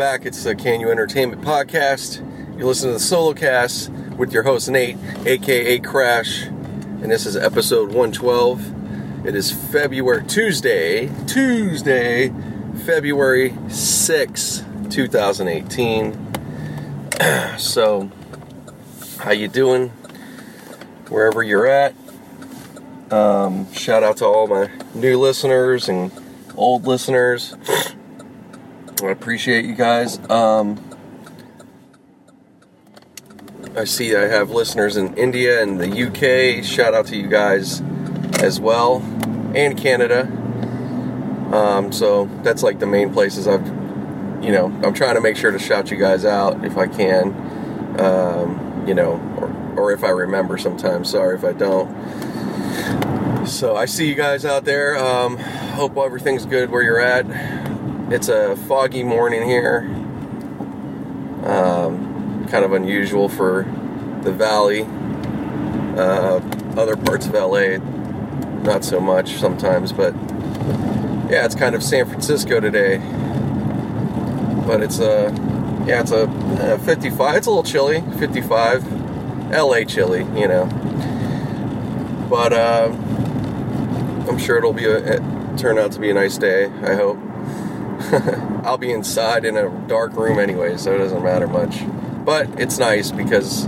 back. It's the Can You Entertainment Podcast. You listen to the solo cast with your host Nate, aka Crash, and this is episode 112. It is February Tuesday, Tuesday, February 6, 2018. so, how you doing? Wherever you're at. Um, shout out to all my new listeners and old listeners. I appreciate you guys. Um, I see I have listeners in India and the UK. Shout out to you guys as well, and Canada. Um, so that's like the main places I've, you know, I'm trying to make sure to shout you guys out if I can, um, you know, or, or if I remember sometimes. Sorry if I don't. So I see you guys out there. Um, hope everything's good where you're at. It's a foggy morning here. Um, kind of unusual for the valley. Uh, other parts of LA, not so much sometimes, but yeah, it's kind of San Francisco today. But it's a, yeah, it's a, a 55. It's a little chilly, 55. LA chilly, you know. But uh, I'm sure it'll be a, turn out to be a nice day. I hope. I'll be inside in a dark room anyway, so it doesn't matter much. But it's nice because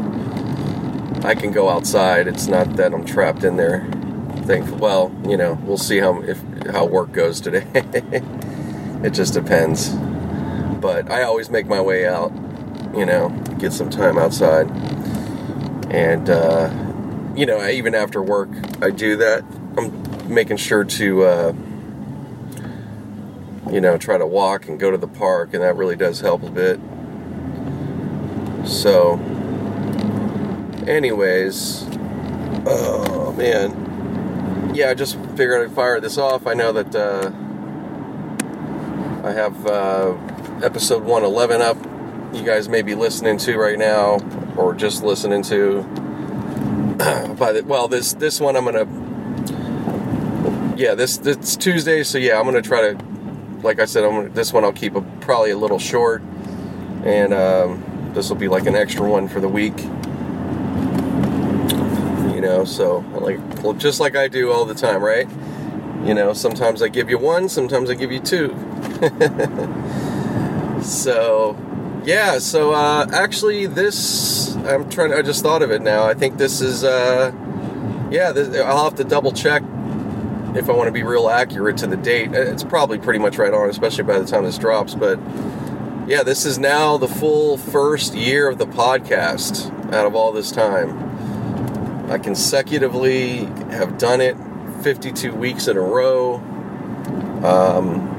I can go outside. It's not that I'm trapped in there. Think well, you know, we'll see how if how work goes today. it just depends. But I always make my way out, you know, get some time outside. And uh, you know, even after work, I do that. I'm making sure to uh, you know, try to walk and go to the park, and that really does help a bit. So, anyways, oh man, yeah, I just figured I'd fire this off. I know that uh, I have uh, episode 111 up. You guys may be listening to right now, or just listening to. By the well, this this one I'm gonna. Yeah, this this Tuesday, so yeah, I'm gonna try to like I said, I'm, this one I'll keep a, probably a little short, and um, this will be like an extra one for the week. You know, so like well, just like I do all the time, right? You know, sometimes I give you one, sometimes I give you two. so, yeah. So uh, actually, this I'm trying. I just thought of it now. I think this is. Uh, yeah, this, I'll have to double check if I want to be real accurate to the date, it's probably pretty much right on, especially by the time this drops. But yeah, this is now the full first year of the podcast out of all this time. I consecutively have done it 52 weeks in a row. Um,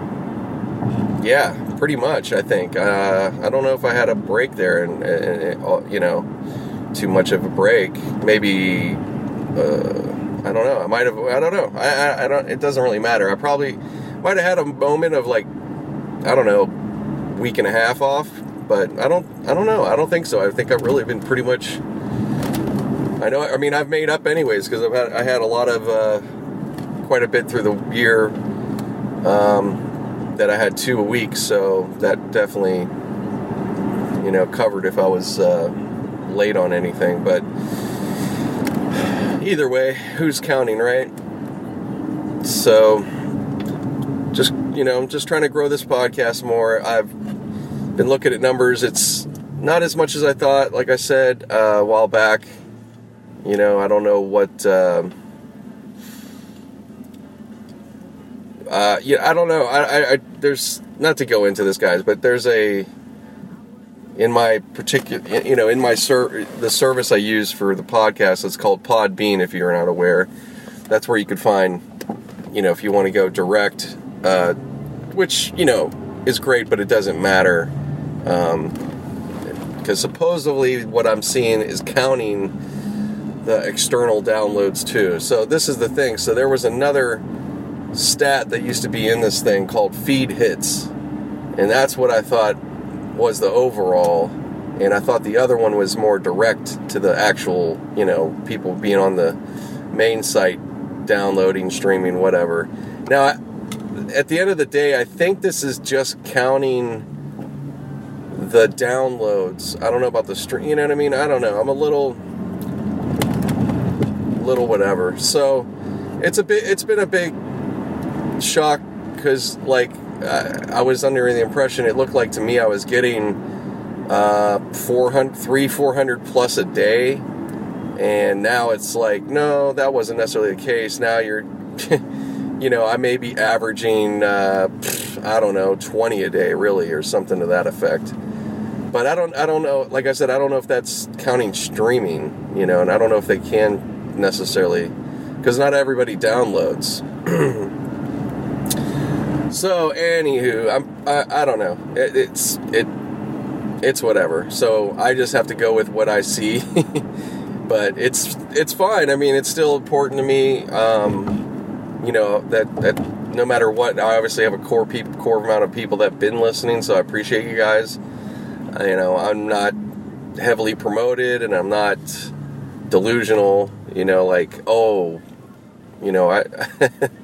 yeah, pretty much, I think. Uh, I don't know if I had a break there and, and, and you know, too much of a break. Maybe. Uh, I don't know. I might have. I don't know. I, I, I don't. It doesn't really matter. I probably might have had a moment of like, I don't know, week and a half off. But I don't. I don't know. I don't think so. I think I've really been pretty much. I know. I mean, I've made up anyways because I've had. I had a lot of. Uh, quite a bit through the year. Um, that I had two a week, so that definitely, you know, covered if I was uh, late on anything. But either way, who's counting, right? So, just, you know, I'm just trying to grow this podcast more. I've been looking at numbers. It's not as much as I thought, like I said uh, a while back. You know, I don't know what. Uh, uh, yeah, I don't know. I, I, I, there's not to go into this, guys, but there's a in my particular, you know, in my ser- the service I use for the podcast, it's called Podbean. If you're not aware, that's where you could find, you know, if you want to go direct, uh, which you know is great, but it doesn't matter because um, supposedly what I'm seeing is counting the external downloads too. So this is the thing. So there was another stat that used to be in this thing called feed hits, and that's what I thought was the overall, and I thought the other one was more direct to the actual, you know, people being on the main site, downloading, streaming, whatever. Now, at the end of the day, I think this is just counting the downloads. I don't know about the stream. You know what I mean? I don't know. I'm a little, little whatever. So it's a bit. It's been a big shock because like I, I was under the impression it looked like to me I was getting uh 400 3 400 plus a day. And now it's like no that wasn't necessarily the case. Now you're you know i may be averaging uh i don't know 20 a day really or something to that effect. But i don't i don't know like i said i don't know if that's counting streaming you know and i don't know if they can necessarily because not everybody downloads so anywho i'm i, I don't know. It, it's it it's whatever. So i just have to go with what i see. But it's it's fine. I mean it's still important to me um, you know that that no matter what i obviously have a core people core amount of people that have been listening so i appreciate you guys. Uh, you know i'm not heavily promoted and i'm not delusional you know like oh you know i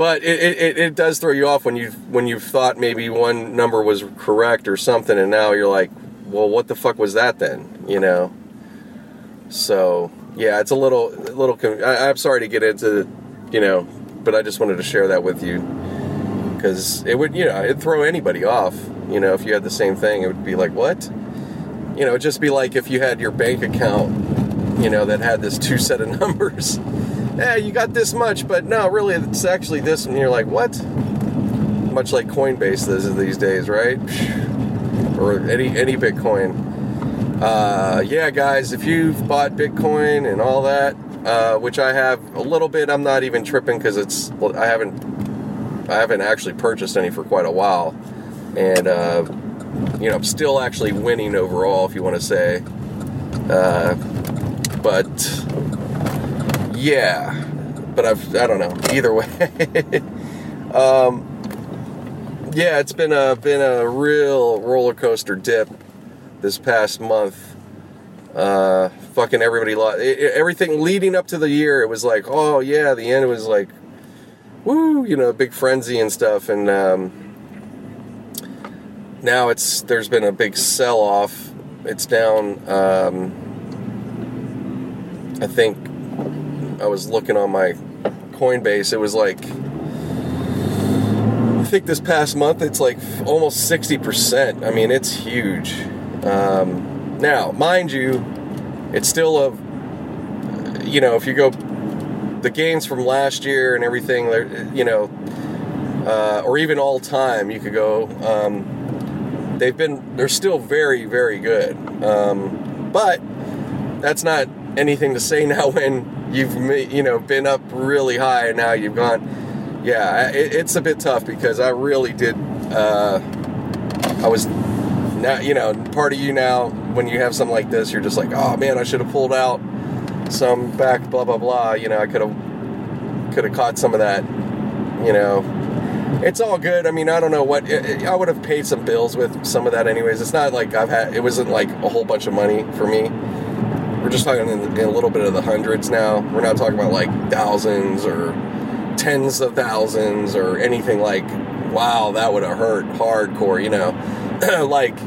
but it, it, it does throw you off when you when you've thought maybe one number was correct or something and now you're like well what the fuck was that then? You know? So yeah it's a little little I, i'm sorry to get into you know but i just wanted to share that with you. Because it would you know it'd throw anybody off you know if you had the same thing it would be like what? You know it'd just be like if you had your bank account you know that had this two set of numbers yeah, you got this much, but no, really, it's actually this. And you're like, what? Much like Coinbase is these days, right? Or any any Bitcoin. Uh, yeah, guys, if you've bought Bitcoin and all that, uh, which I have a little bit, I'm not even tripping because it's I haven't I haven't actually purchased any for quite a while, and uh, you know I'm still actually winning overall, if you want to say. Uh, but yeah, but I've I don't know. Either way, um, yeah, it's been a been a real roller coaster dip this past month. Uh, fucking everybody lost everything leading up to the year. It was like, oh yeah, the end was like, woo, you know, big frenzy and stuff, and um, now it's there's been a big sell off. It's down. Um, I think I was looking on my Coinbase, it was like I think this past month it's like almost 60%. I mean, it's huge. Um, now, mind you, it's still a you know, if you go the gains from last year and everything, you know, uh, or even all time, you could go. Um, they've been they're still very very good, um, but that's not anything to say now when you've you know been up really high and now you've gone yeah it, it's a bit tough because i really did uh, i was now you know part of you now when you have something like this you're just like oh man i should have pulled out some back blah blah blah you know i could have could have caught some of that you know. It's all good i mean i don't know what it, i would have paid some bills with some of that anyways it's not like i've had it wasn't like a whole bunch of money for me we're just talking in, in a little bit of the hundreds now. We're not talking about like thousands or tens of thousands or anything like, wow, that would have hurt hardcore, you know. like,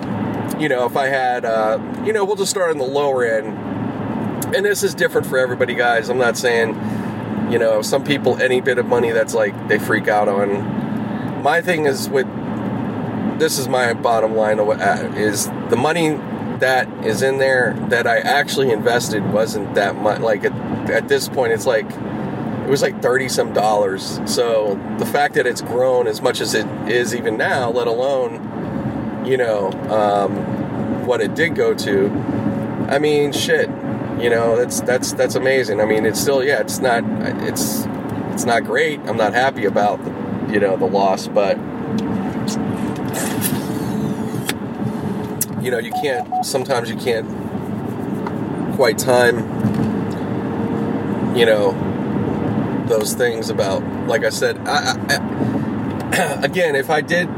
you know, if I had, uh, you know, we'll just start on the lower end. And this is different for everybody, guys. I'm not saying, you know, some people, any bit of money that's like they freak out on. My thing is with, this is my bottom line uh, is the money that is in there that I actually invested wasn't that much. Like at, at this point, it's like it was like 30 some dollars. So the fact that it's grown as much as it is even now, let alone, you know, um, what it did go to, I mean, shit, you know, that's, that's, that's amazing. I mean, it's still, yeah, it's not, it's, it's not great. I'm not happy about, the, you know, the loss, but you know, you can't, sometimes you can't quite time, you know, those things about, like I said, I, I, again, if I did,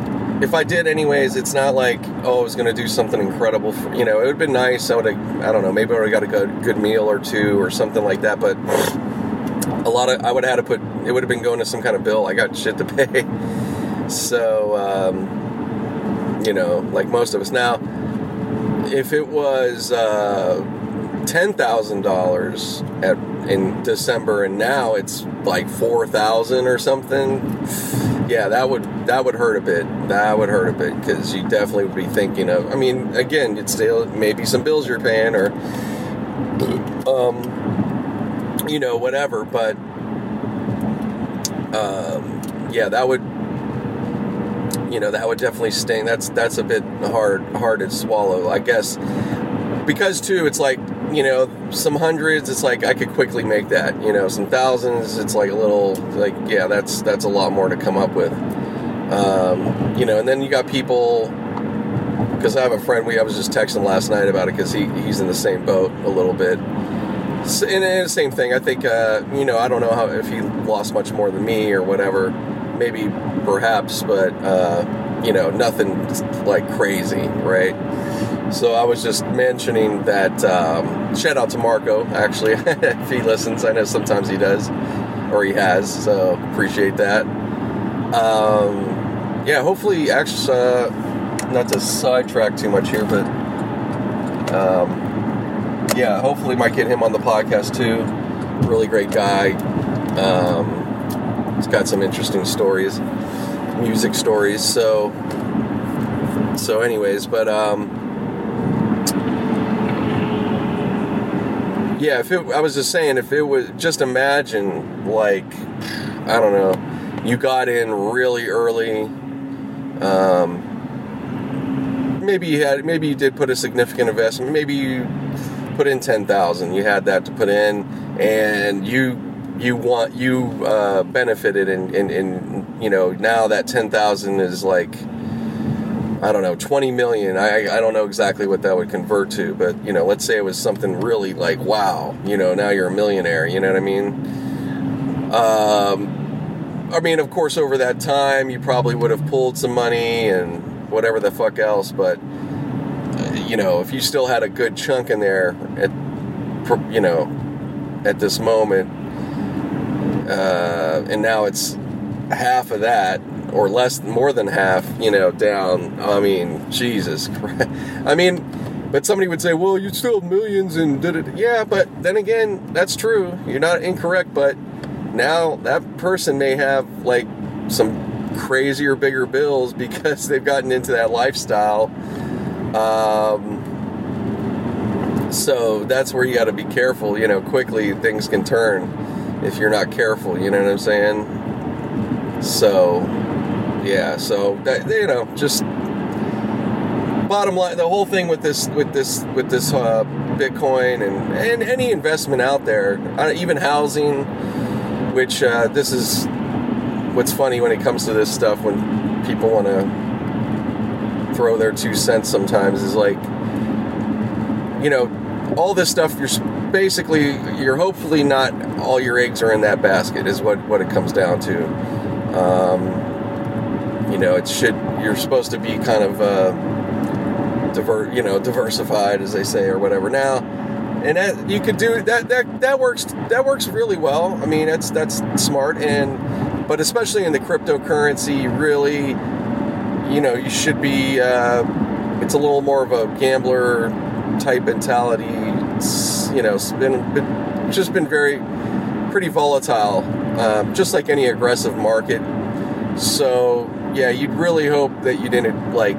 if I did anyways, it's not like, oh, I was going to do something incredible. For, you know, it would have been nice. I would have, I don't know, maybe I would have got a good, good meal or two or something like that. But a lot of, I would have had to put, it would have been going to some kind of bill. I got shit to pay. So, um, you know, like most of us. Now, if it was uh, ten thousand dollars at in December and now it's like four thousand or something, yeah, that would that would hurt a bit. That would hurt a bit because you definitely would be thinking of. I mean, again, it's still maybe some bills you're paying or, um, you know, whatever. But, um, yeah, that would you know that would definitely sting. That's that's a bit hard hard to swallow, I guess. Because too, it's like you know some hundreds. It's like I could quickly make that. You know, some thousands. It's like a little like yeah, that's that's a lot more to come up with. Um, you know, and then you got people. Because I have a friend, we I was just texting last night about it because he, he's in the same boat a little bit. So, and, and the same thing. I think uh, you know I don't know how if he lost much more than me or whatever maybe perhaps, but uh, you know, nothing like crazy, right? So I was just mentioning that. Um, shout out to Marco, actually, if he listens. I know sometimes he does, or he has. So appreciate that. Um, yeah, hopefully, actually, uh, not to sidetrack too much here, but um, yeah, hopefully, might get him on the podcast too. Really great guy. Um, it's got some interesting stories, music stories. So, so anyways, but um, yeah. If it, I was just saying, if it was just imagine, like, I don't know, you got in really early. Um, maybe you had, maybe you did put a significant investment. Maybe you put in ten thousand. You had that to put in, and you you want you uh, benefited and in, you know now that 10,000 is like I don't know 20 million. I, I don't know exactly what that would convert to but you know let's say it was something really like wow you know now you're a millionaire you know what I mean? Um, I mean of course over that time you probably would have pulled some money and whatever the fuck else but you know if you still had a good chunk in there at you know at this moment uh, and now it's half of that or less, more than half, you know, down. I mean, Jesus Christ. I mean, but somebody would say, well, you still have millions and did it. Yeah, but then again, that's true. You're not incorrect, but now that person may have like some crazier, bigger bills because they've gotten into that lifestyle. Um, so that's where you got to be careful. You know, quickly things can turn if you're not careful. You know what I'm saying? So, yeah. So that, you know, just bottom line, the whole thing with this, with this, with this uh, Bitcoin and and any investment out there, uh, even housing, which uh, this is what's funny when it comes to this stuff when people want to throw their two cents sometimes is like you know all this stuff you're basically you're hopefully not all your eggs are in that basket is what what it comes down to. Um, you know it should you're supposed to be kind of uh, diver you know diversified as they say or whatever. Now and that you could do that that that works that works really well. I mean that's that's smart and but especially in the cryptocurrency really you know you should be uh, it's a little more of a gambler type mentality you know been, been just been very pretty volatile, um, just like any aggressive market. So yeah, you'd really hope that you didn't like,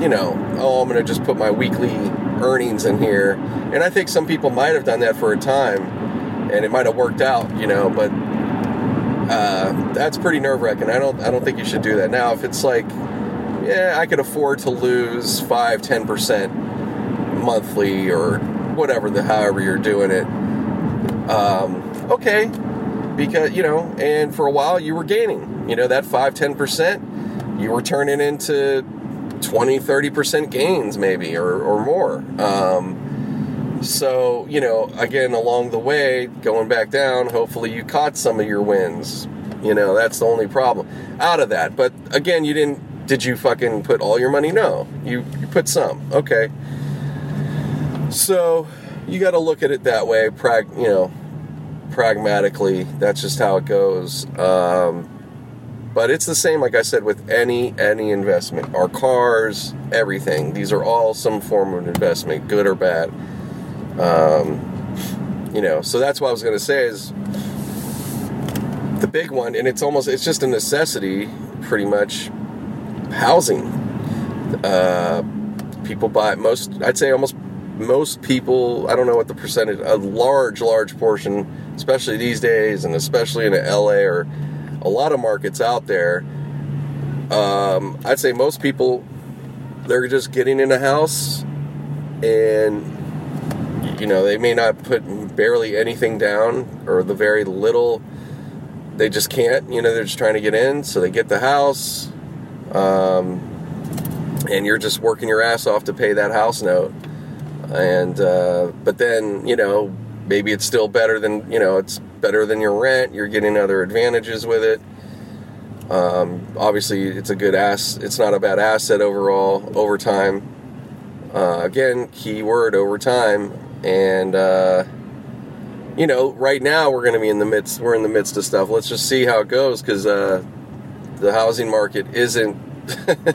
you know, oh, I'm gonna just put my weekly earnings in here, and I think some people might have done that for a time, and it might have worked out, you know, but. Uh, that's pretty nerve wracking. I don't, I don't think you should do that. Now, if it's like, yeah, I could afford to lose five, ten percent monthly or whatever the however you're doing it. Um, okay, because you know, and for a while you were gaining. You know that five ten percent, you were turning into 20 30 percent gains maybe or or more. Um, so you know, again along the way, going back down, hopefully you caught some of your wins. You know that's the only problem out of that. But again, you didn't. Did you fucking put all your money? No, you you put some. Okay. So you got to look at it that way, prag, you know, pragmatically. That's just how it goes. Um, But it's the same, like I said, with any any investment. Our cars, everything. These are all some form of investment, good or bad. Um, you know, so that's what I was going to say is the big one, and it's almost it's just a necessity, pretty much. Housing. Uh, people buy most. I'd say almost most people. I don't know what the percentage. A large, large portion, especially these days, and especially in LA or a lot of markets out there. Um, I'd say most people they're just getting in a house and you know they may not put barely anything down or the very little they just can't you know they're just trying to get in so they get the house um, and you're just working your ass off to pay that house note and uh, but then you know maybe it's still better than you know it's better than your rent you're getting other advantages with it. Um, obviously it's a good ass it's not a bad asset overall over time. Uh, again key word over time. And uh, you know right now we're going to be in the midst we're in the midst of stuff. Let's just see how it goes because uh, the housing market isn't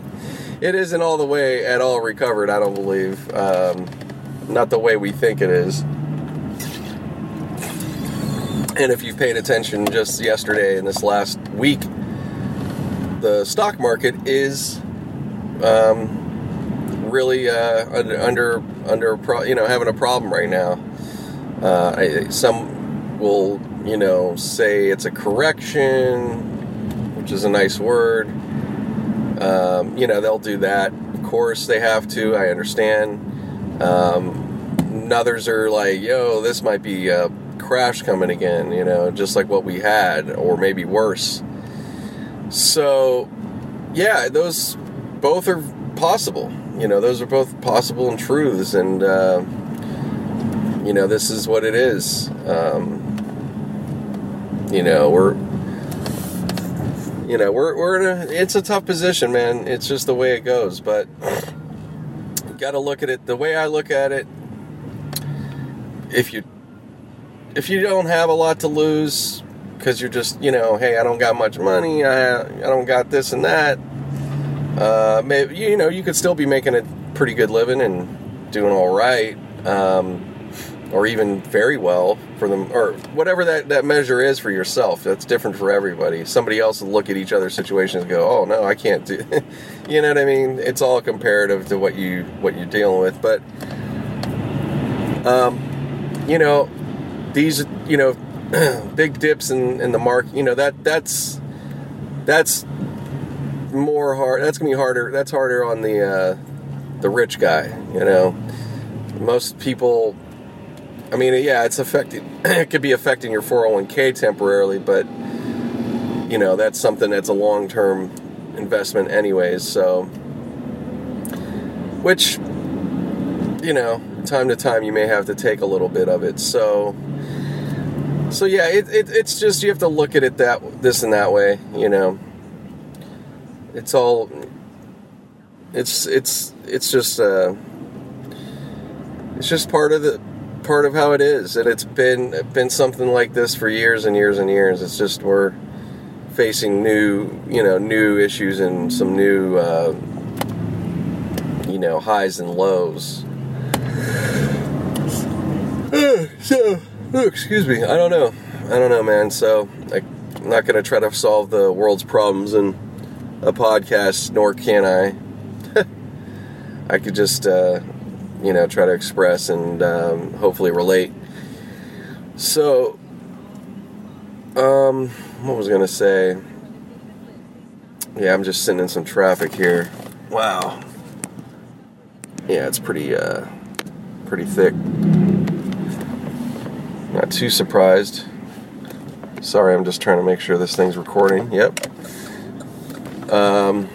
it isn't all the way at all recovered i don't believe. Um, not the way we think it is and if you've paid attention just yesterday and this last week the stock market is um, really uh, under under you know having a problem right now. Uh, some will you know say it's a correction, which is a nice word. Um, you know they'll do that. Of course they have to. I understand. Um, others are like, yo, this might be a crash coming again. You know, just like what we had, or maybe worse. So, yeah, those both are possible. You know, those are both possible and truths, and uh, you know, this is what it is. Um, you know, we're you know we're we're in a it's a tough position, man. It's just the way it goes, but got to look at it the way I look at it. If you if you don't have a lot to lose, because you're just you know hey i don't got much money i, I don't got this and that uh, maybe you know you could still be making a pretty good living and doing all right um, or even very well for them or whatever that, that measure is for yourself that's different for everybody. Somebody else will look at each other's situations and go oh no i can't do you know what i mean? It's all comparative to what you what you're dealing with. But um, you know these you know big dips in, in the market, you know that that's that's more hard. That's gonna be harder. That's harder on the uh, the rich guy. You know, most people. I mean, yeah, it's affecting. it could be affecting your 401k temporarily, but you know that's something that's a long term investment, anyways. So, which you know, time to time you may have to take a little bit of it. So so yeah, it, it, it's just you have to look at it that this and that way, you know. It's all it's it's it's just uh it's just part of the part of how it is and it's been been something like this for years and years and years it's just we're facing new you know new issues and some new uh, you know highs and lows so Ooh, excuse me. I don't know. I don't know, man. So I, am not going to try to solve the world's problems in a podcast, nor can I. I could just, uh, you know, try to express and um, hopefully relate. So, um, what was I going to say? Yeah, I'm just sitting in some traffic here. Wow. Yeah, it's pretty, uh, pretty thick. Not too surprised. Sorry, I'm just trying to make sure this thing's recording. Yep. Um,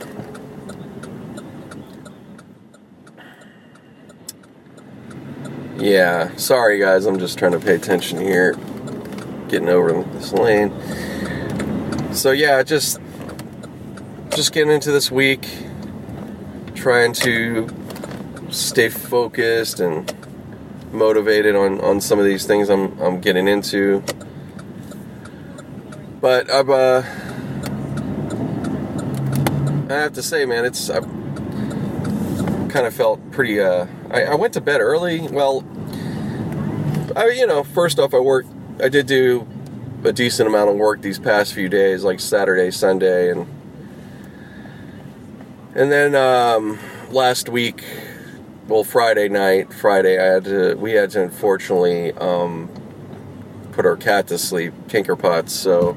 yeah, sorry guys, I'm just trying to pay attention here. Getting over this lane. So yeah, just just getting into this week, trying to stay focused and motivated on, on some of these things I'm, I'm getting into. But I've, uh, I have to say, man, it's I kind of felt pretty. Uh, I, I went to bed early. Well, I you know, first off, I worked. I did do a decent amount of work these past few days, like Saturday, Sunday, and and then um, last week, well, Friday night, Friday, I had to. We had to unfortunately um, put our cat to sleep, Tinker Potts. So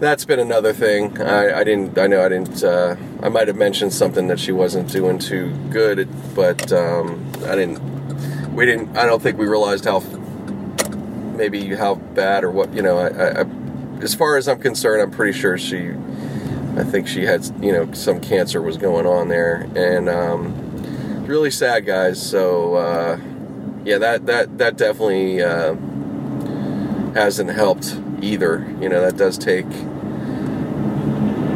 that's been another thing. I, I didn't. I know I didn't. Uh, I might have mentioned something that she wasn't doing too good, but um, I didn't. We didn't. I don't think we realized how maybe how bad or what you know. I, I, as far as I'm concerned, I'm pretty sure she. I think she had you know some cancer was going on there, and um, really sad, guys. So uh, yeah, that that that definitely uh, hasn't helped either. You know, that does take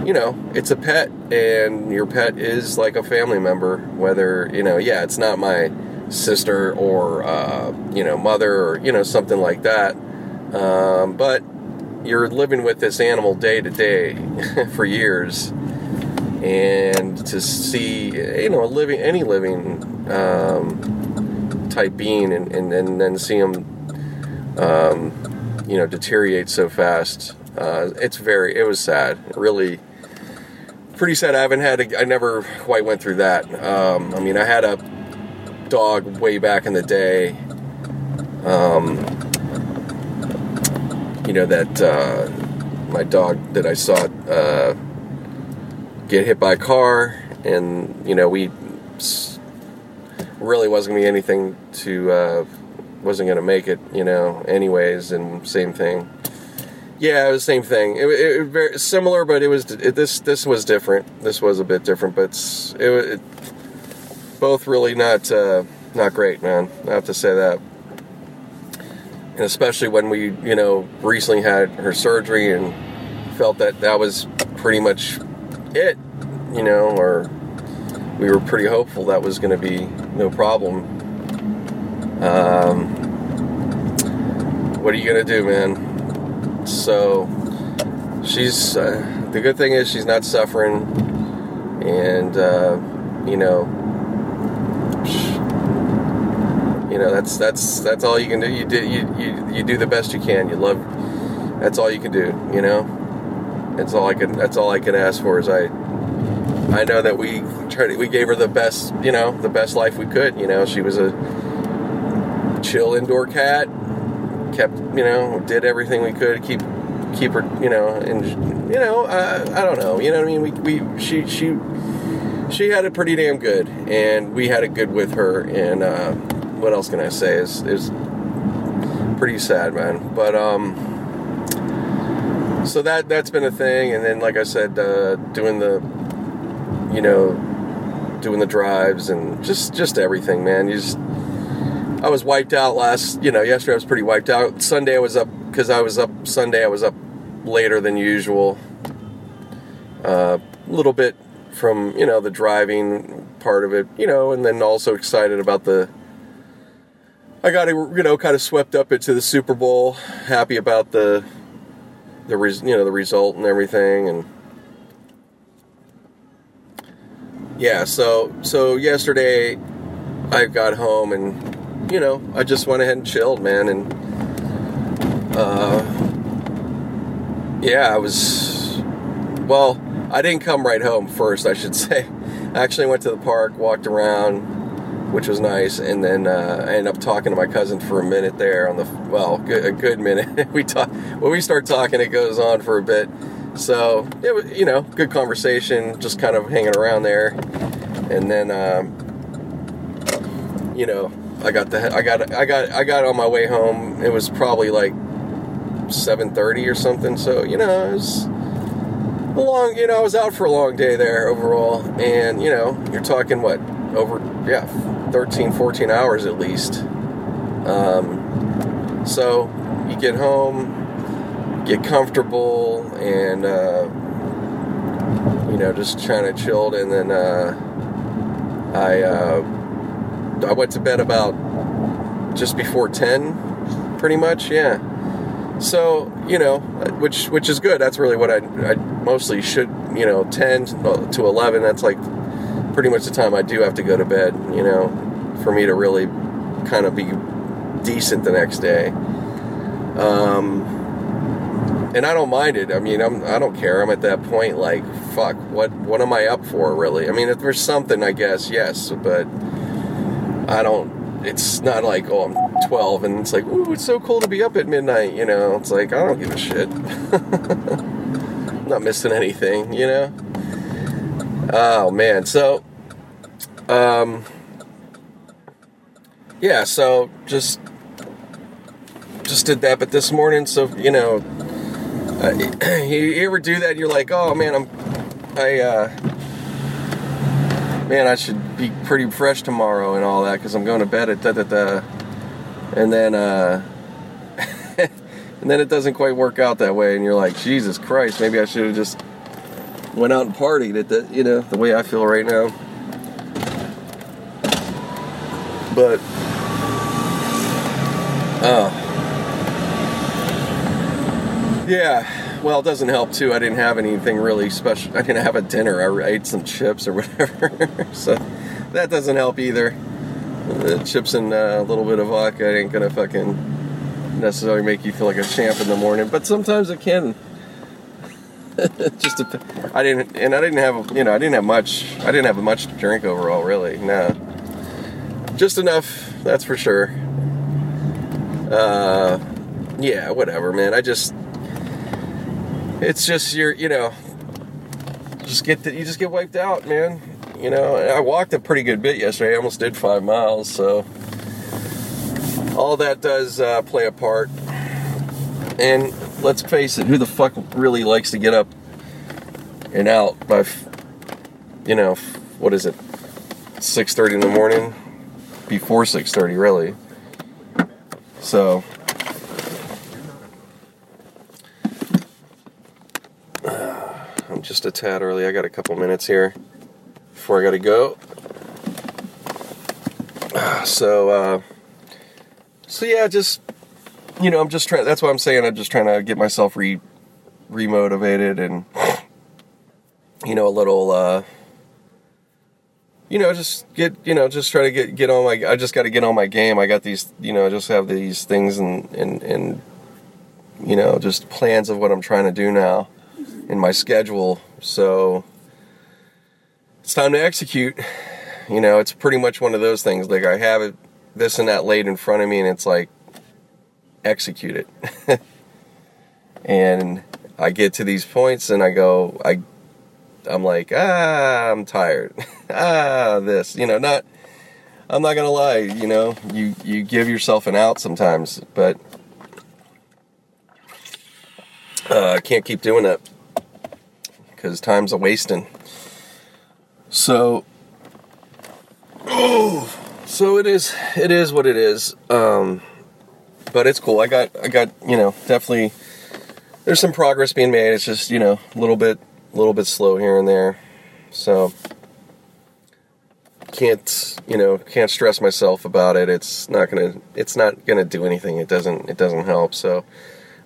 you know, it's a pet, and your pet is like a family member. Whether you know, yeah, it's not my sister or uh, you know mother or you know something like that, um, but you're living with this animal day to day for years, and to see you know a living any living um, type being, and, and, and then see them um, you know deteriorate so fast. Uh, it's very it was sad, really pretty sad. I haven't had a, I never quite went through that. Um, I mean, I had a dog way back in the day. Um, you know that uh, my dog that I saw uh, get hit by a car, and you know we really wasn't gonna be anything to uh, wasn't gonna make it, you know. Anyways, and same thing. Yeah, it was the same thing. It, it, it very similar, but it was it, this this was different. This was a bit different, but it, was both really not uh, not great, man. I have to say that. And especially when we, you know, recently had her surgery and felt that that was pretty much it, you know, or we were pretty hopeful that was going to be no problem. Um, what are you going to do, man? So, she's, uh, the good thing is she's not suffering, and, uh, you know, you know that's that's that's all you can do you do you, you you do the best you can you love that's all you can do you know that's all i can that's all i can ask for is i i know that we tried we gave her the best you know the best life we could you know she was a chill indoor cat kept you know did everything we could keep keep her you know and you know uh, i don't know you know what i mean we, we she she she had it pretty damn good and we had it good with her and uh, what else can I say? Is is pretty sad, man. But um, so that that's been a thing, and then like I said, uh, doing the, you know, doing the drives and just just everything, man. You just I was wiped out last, you know, yesterday I was pretty wiped out. Sunday I was up because I was up Sunday I was up later than usual. A uh, little bit from you know the driving part of it, you know, and then also excited about the I got you know kind of swept up into the Super Bowl, happy about the the res, you know the result and everything, and yeah. So so yesterday I got home and you know I just went ahead and chilled, man, and uh, yeah, I was well. I didn't come right home first, I should say. I actually went to the park, walked around which was nice. And then uh, I ended up talking to my cousin for a minute there on the well, good, a good minute. we talk when we start talking, it goes on for a bit. So it was, you know, good conversation, just kind of hanging around there. And then, um, you know, I got the I got I got I got on my way home. It was probably like 7:30 or something. So you know, it was a long. You know, I was out for a long day there overall. And you know, you're talking what over yeah 13, 14 hours at least. Um, so you get home, get comfortable, and uh, you know just trying to chilled. And then uh, I uh, I went to bed about just before ten, pretty much. Yeah. So you know, which which is good. That's really what I, I mostly should. You know, ten to eleven. That's like pretty much the time I do have to go to bed. You know, for me to really kind of be decent the next day. Um, and I don't mind it. I mean, I'm I don't care. I'm at that point like, fuck, what what am I up for really? I mean, if there's something, I guess yes, but I don't. It's not like oh, I'm 12 and it's like, ooh, it's so cool to be up at midnight. You know, it's like I don't give a shit. I'm not missing anything. You know. Oh man, so um, yeah, so just just did that. But this morning, so you know, uh, you ever do that? You're like, oh man, I'm, I, uh, man, I should be pretty fresh tomorrow and all that because I'm going to bed at da da da, and then, uh, and then it doesn't quite work out that way, and you're like, Jesus Christ, maybe I should have just went out and partied at the, you know, the way I feel right now. But, oh. Yeah, well, it doesn't help too. I didn't have anything really special. I didn't have a dinner. I ate some chips or whatever. so that doesn't help either. The chips and uh, a little bit of vodka ain't gonna fucking necessarily make you feel like a champ in the morning, but sometimes it can. Just a, I didn't, and I didn't have, you know, I didn't have much. I didn't have much to drink overall, really. No, just enough. That's for sure. Uh, yeah, whatever, man. I just it's just you're you know just get that you just get wiped out, man. You know, I walked a pretty good bit yesterday. I almost did five miles, so all that does uh, play a part. And let's face it, who the fuck really likes to get up and out by, you know, what is it, six thirty in the morning? Before six thirty, really. So I'm just a tad early. I got a couple minutes here before I got to go. So, uh, so yeah, just you know, I'm just trying. That's what I'm saying. I'm just trying to get myself re remotivated and you know a little. Uh, you know, just get you know, just try to get get on my. I just got to get on my game. I got these, you know, just have these things and and and you know, just plans of what I'm trying to do now in my schedule. So it's time to execute. You know, it's pretty much one of those things. Like I have it, this and that laid in front of me, and it's like execute it. and I get to these points, and I go, I, I'm like, ah, I'm tired. ah, this, you know, not. I'm not gonna lie, you know, you you give yourself an out sometimes, but uh, I can't keep doing that because time's a wasting. So, oh, so it is. It is what it is. Um, but it's cool. I got. I got. You know, definitely. There's some progress being made. It's just you know a little bit, a little bit slow here and there. So can't you know can't stress myself about it. It's not gonna. It's not gonna do anything. It doesn't. It doesn't help. So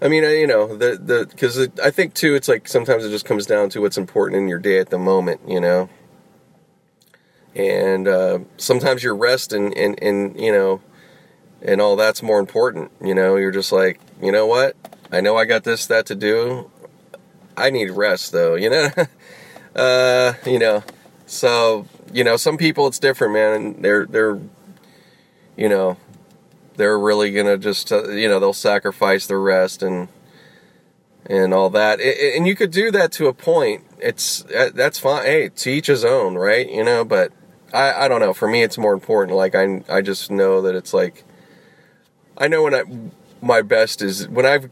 I mean, I, you know, the the because I think too, it's like sometimes it just comes down to what's important in your day at the moment, you know. And uh, sometimes your rest and, and and you know, and all that's more important. You know, you're just like, you know what? I know I got this that to do. I need rest though, you know. uh, you know, so you know, some people it's different, man, and they're they're, you know, they're really gonna just uh, you know they'll sacrifice the rest and and all that and you could do that to a point it's that's fine hey to each his own right you know but i i don't know for me it's more important like i i just know that it's like i know when i my best is when i've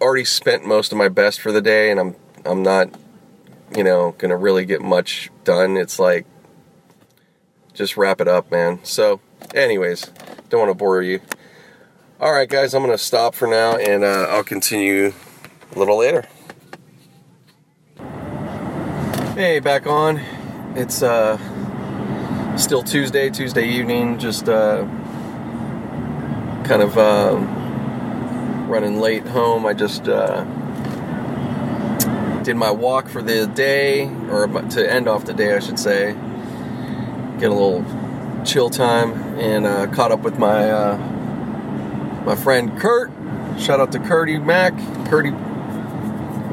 already spent most of my best for the day and i'm i'm not you know gonna really get much done it's like just wrap it up man so anyways don't want to bore you. All right, guys, I'm to stop for now and uh, I'll continue a little later. Hey, back on. It's uh, still Tuesday, Tuesday evening, just uh, kind of uh, running late home. I just uh, did my walk for the day, or to end off the day, I should say. Get a little chill time and uh, caught up with my uh, my friend Kurt. Shout out to Curdy Mac, Curdy.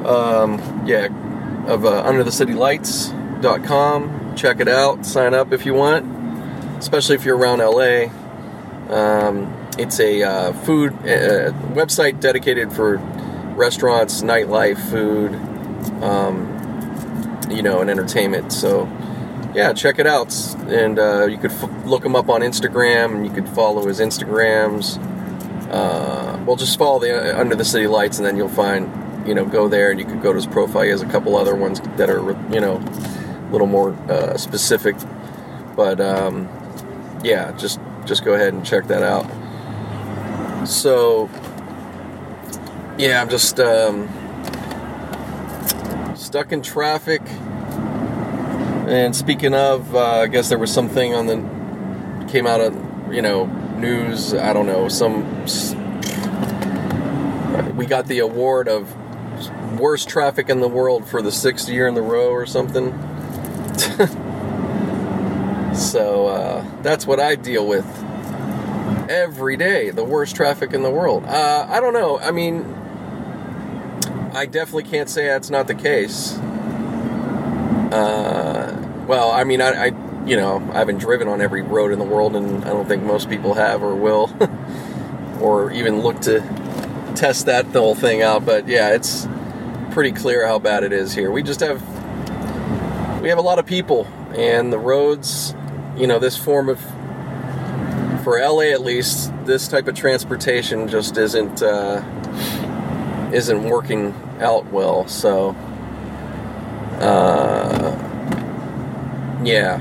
Um, yeah, of uh, UnderTheCityLights.com. Check it out. Sign up if you want, especially if you're around LA. Um, it's a uh, food uh, website dedicated for restaurants, nightlife, food, um, you know, and entertainment. So, yeah, check it out. And uh, you could f- look him up on Instagram, and you could follow his Instagrams. Uh, well, just follow the uh, Under the City Lights, and then you'll find, you know, go there, and you could go to his profile. He has a couple other ones that are, you know, a little more uh, specific. But um, yeah, just just go ahead and check that out. So, yeah, I'm just um, stuck in traffic. And speaking of, uh, I guess there was something on the came out of you know news. I don't know some. We got the award of worst traffic in the world for the sixth year in the row or something. so uh, that's what I deal with every day. The worst traffic in the world. Uh, I don't know. I mean, I definitely can't say that's not the case. Uh, well, I mean, I, I, you know, I haven't driven on every road in the world, and I don't think most people have or will, or even look to test that whole thing out. But yeah, it's pretty clear how bad it is here. We just have we have a lot of people, and the roads, you know, this form of for LA at least, this type of transportation just isn't uh, isn't working out well. So, uh, yeah.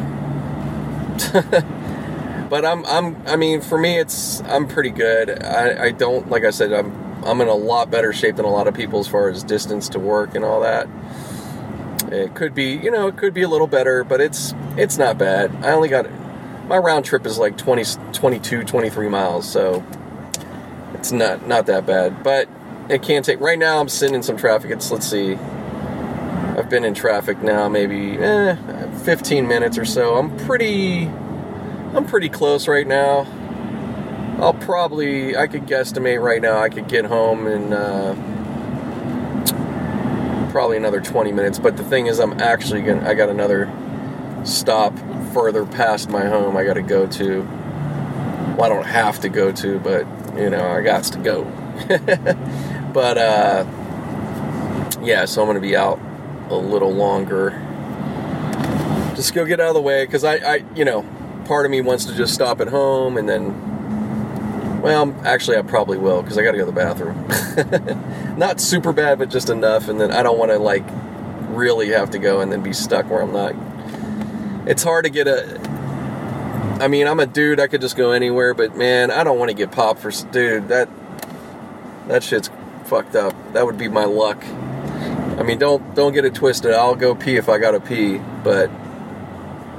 but I'm I'm I mean for me it's I'm pretty good. I, I don't like I said I'm I'm in a lot better shape than a lot of people as far as distance to work and all that. It could be, you know, it could be a little better, but it's it's not bad. I only got my round trip is like 20, 22, 23 miles, so it's not not that bad. But it can take. Right now, I'm sitting in some traffic. It's let's see. I've been in traffic now maybe eh, 15 minutes or so. I'm pretty. I'm pretty close right now. I'll probably. I could guesstimate right now. I could get home in. Uh, probably another 20 minutes but the thing is i'm actually gonna i got another stop further past my home I got to go to. Well, I don't have to go to, but you know, I got to go. but uh, yeah, so I'm to be out a little longer. Just go get out of the way because I, I, you know, part of me wants to just stop at home and then, well, actually, I probably will because I got to go to the bathroom. Not super bad, but just enough. And then I don't want to like really have to go and then be stuck where I'm not it's hard to get a. I mean, I'm a dude. I could just go anywhere, but man, I don't want to get popped for dude. That that shit's fucked up. That would be my luck. I mean, don't don't get it twisted. I'll go pee if I gotta pee, but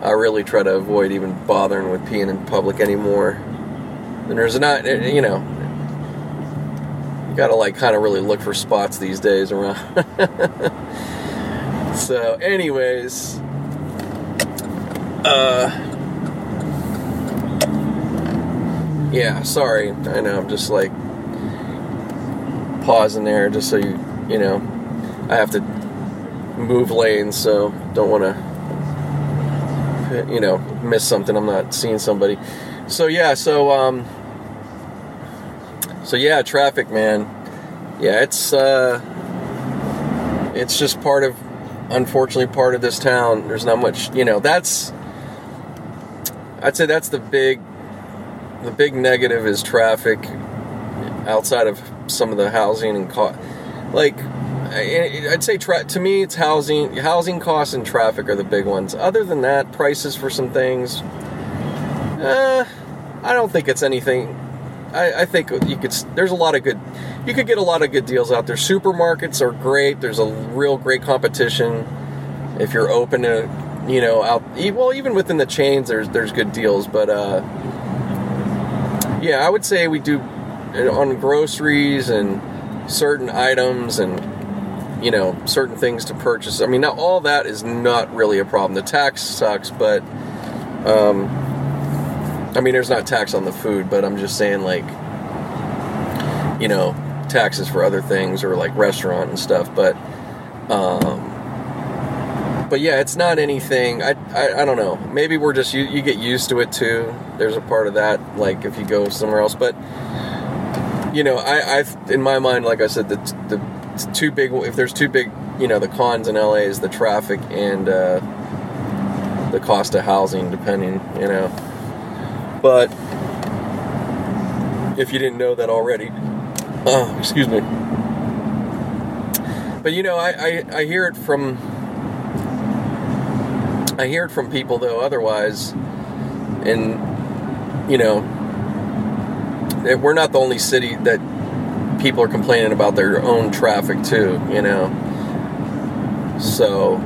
I really try to avoid even bothering with peeing in public anymore. And there's not, eh, you know, you gotta like kind of really look for spots these days around. so, anyways, uh, yeah, sorry. I know. I'm just like pausing there just so you, you know, I have to move lanes, so don't want to, you know, miss something. I'm not seeing somebody. So yeah, so um, so yeah, traffic, man. Yeah, it's uh, it's just part of, unfortunately, part of this town. There's not much, you know. That's I'd say that's the big the big negative is traffic outside of some of the housing and cost. Like I'd say tra- to me it's housing housing costs and traffic are the big ones. Other than that, prices for some things uh, I don't think it's anything I, I think you could there's a lot of good you could get a lot of good deals out there. Supermarkets are great. There's a real great competition if you're open to you know, out well even within the chains there's there's good deals, but uh, yeah, I would say we do on groceries and certain items and you know certain things to purchase. I mean, now all that is not really a problem. The tax sucks, but um, I mean, there's not tax on the food, but I'm just saying like you know taxes for other things or like restaurant and stuff, but. Um, but yeah, it's not anything. I, I, I don't know. Maybe we're just you, you get used to it too. There's a part of that, like if you go somewhere else. But you know, I, I've in my mind, like I said, the the two big. If there's two big, you know, the cons in LA is the traffic and uh, the cost of housing, depending, you know. But if you didn't know that already, oh, excuse me. But you know, I, I, I hear it from I hear it from people though otherwise, and you know, we're not the only city that people are complaining about their own traffic too. You know, so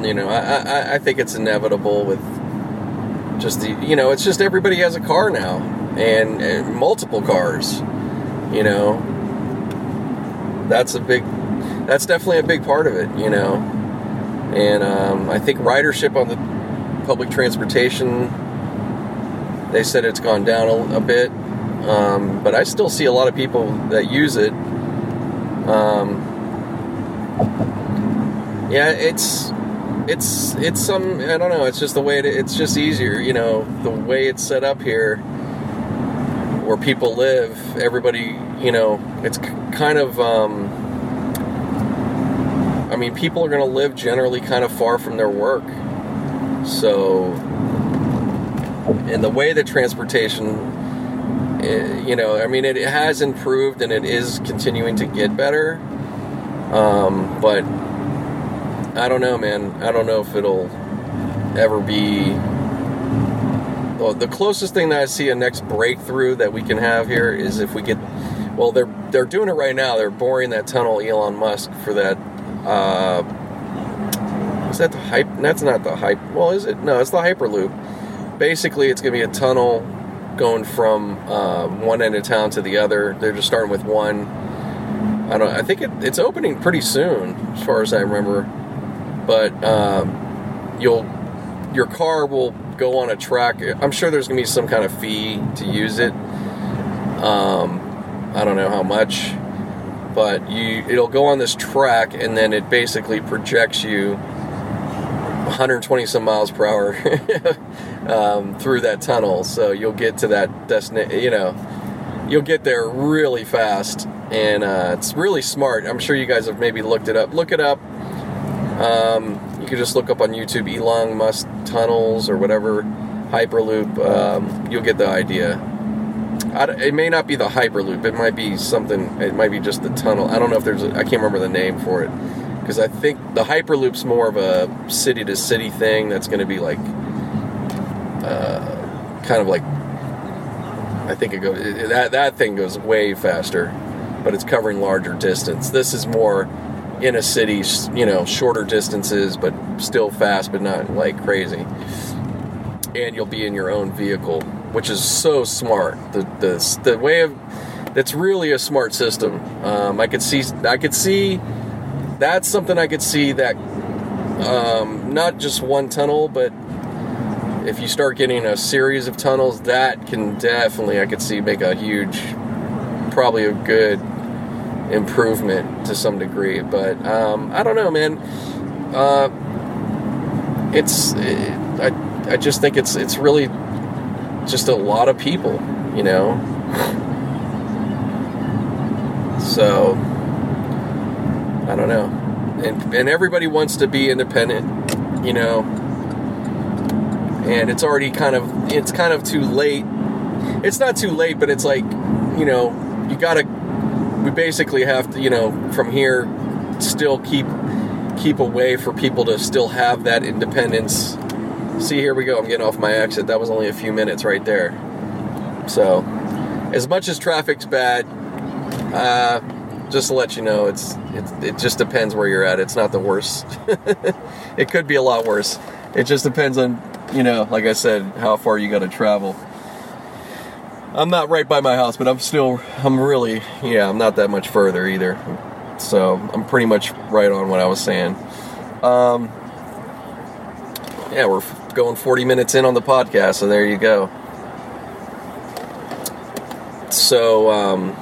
you know, I, I, I think it's inevitable with just the you know, it's just everybody has a car now and, and multiple cars. You know, that's a big, that's definitely a big part of it. You know and um, I think ridership on the public transportation, they said it's gone down a, a bit. Um, but I still see a lot of people that use it. Um, yeah, it's it's it's some I don't know. It's just the way it, it's just easier, you know, the way it's set up here, where people live. Everybody, you know, it's kind of um, mean, people are going to live generally kind of far from their work. So, in the way that transportation, eh, you know, I mean, it has improved and it is continuing to get better. Um, but I don't know, man. I don't know if it'll ever be. Well, the closest thing that I see a next breakthrough that we can have here is if we get. Well, they're they're doing it right now. They're boring that tunnel, Elon Musk, for that uh, is that the hype? That's not the hype. Well, is it? No, it's the Hyperloop. Basically, it's going to be a tunnel going from uh, one end of town to the other. They're just starting with one. I don't. I think it, it's opening pretty soon, as far as I remember. But um, you'll your car will go on a track. I'm sure there's going to be some kind of fee to use it. Um, I don't know how much but you it'll go on this track and then it basically projects you 120 some miles per hour um, through that tunnel. So you'll get to that destination. You know, you'll get there really fast, and uh, it's really smart. I'm sure you guys have maybe looked it up. Look it up. Um, you can just look up on YouTube Elon Musk tunnels or whatever Hyperloop. Um, you'll get the idea it may not be the Hyperloop. It might be something. It might be just the tunnel. I don't know if there's. I can't remember the name for it because I think the Hyperloop's more of a city to city thing. That's going to be like, uh, kind of like. I think it goes. That that thing goes way faster, but it's covering larger distance. This is more in a city, you know, shorter distances, but still fast, but not like crazy. And you'll be in your own vehicle which is so smart. The the the way of that's really a smart system. Um, I could see I could see that's something I could see that um, not just one tunnel, but if you start getting a series of tunnels, that can definitely I could see make a huge, probably a good improvement to some degree. But um, I don't know, man. Uh, it's it, I I just think it's it's really just a lot of people, you know. So I don't know. And and everybody wants to be independent, you know. And it's already kind of it's kind of too late. It's not too late, but it's like, you know, you got to we basically have to, you know, from here still keep keep a way for people to still have that independence See, here we go. I'm getting off my exit. That was only a few minutes right there. So, as much as traffic's bad, uh, just to let you know, it's it, it just depends where you're at. It's not the worst. it could be a lot worse. It just depends on, you know, like I said, how far you got to travel. I'm not right by my house, but I'm still, I'm really, yeah, I'm not that much further either. So I'm pretty much right on what I was saying. Um, yeah, we're going 40 minutes in on the podcast, so there you go. So, um,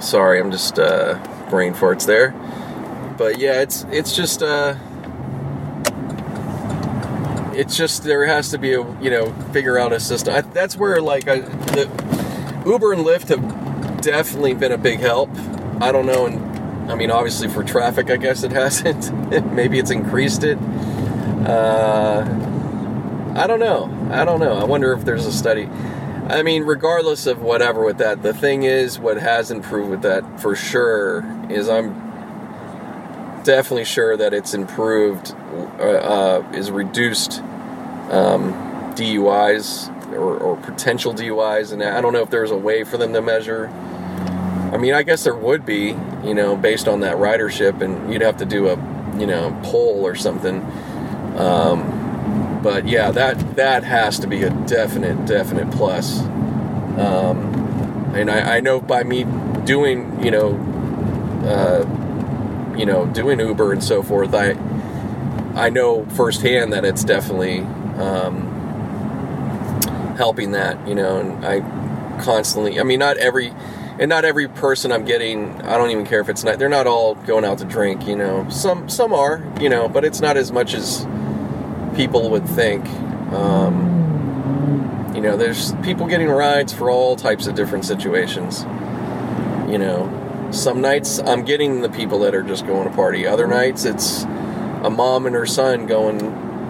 sorry, I'm just uh, brain farts there. But yeah, it's it's just uh, it's just there has to be a you know figure out a system. I, that's where like I, the Uber and Lyft have definitely been a big help. I don't know, and I mean obviously for traffic, I guess it hasn't. Maybe it's increased it. Uh, I don't know. I don't know. I wonder if there's a study. I mean, regardless of whatever with that, the thing is, what has improved with that for sure is I'm definitely sure that it's improved, uh, uh, is reduced um, DUIs or, or, potential DUIs, and I don't know if there's a way for them to measure. I mean, I guess there would be, you know, based on that ridership, and you'd have to do a, you know, poll or something. Um, but yeah, that that has to be a definite, definite plus. Um, and I, I know by me doing, you know. Uh, you know, doing Uber and so forth, I I know firsthand that it's definitely um, helping that, you know, and I constantly, I mean, not every, and not every person I'm getting, I don't even care if it's not, they're not all going out to drink, you know, some, some are, you know, but it's not as much as people would think. Um, you know, there's people getting rides for all types of different situations, you know, some nights I'm getting the people that are just going to party. Other nights it's a mom and her son going,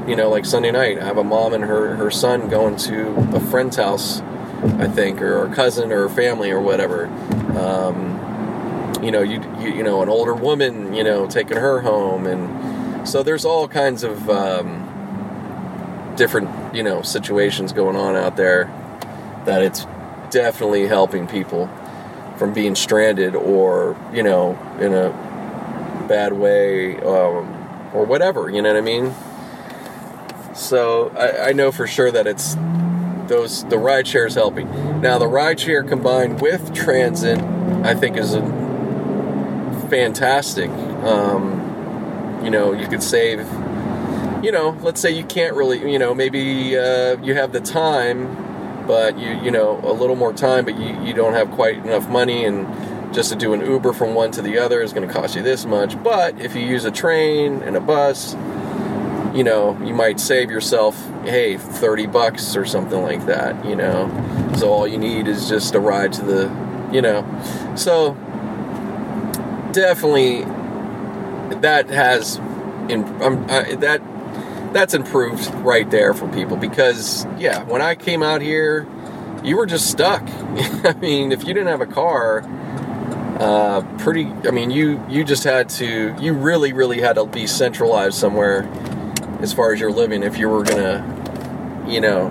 you know, like Sunday night. I have a mom and her, her son going to a friend's house, I think, or a cousin or family or whatever. Um, you know, you, you, you know, an older woman, you know, taking her home, and so there's all kinds of um, different, you know, situations going on out there that it's definitely helping people from being stranded or you know in a bad way um, or whatever you know what i mean so I, I, know for sure that it's those the ride share is helping now the ride share combined with transit i think is a fantastic um, you know you could save you know let's say you can't really you know maybe uh, you have the time but you you know a little more time, but you, you don't have quite enough money, and just to do an Uber from one to the other is going to cost you this much. But if you use a train and a bus, you know you might save yourself hey 30 bucks or something like that. You know, so all you need is just a ride to the you know, so definitely that has in uh, that that's improved right there for people because yeah, when I came out here, you were just stuck. I mean, if you didn't have a car, uh, pretty. I mean, you you just had to. You really, really had to be centralized somewhere as far as your living if you were gonna, you know,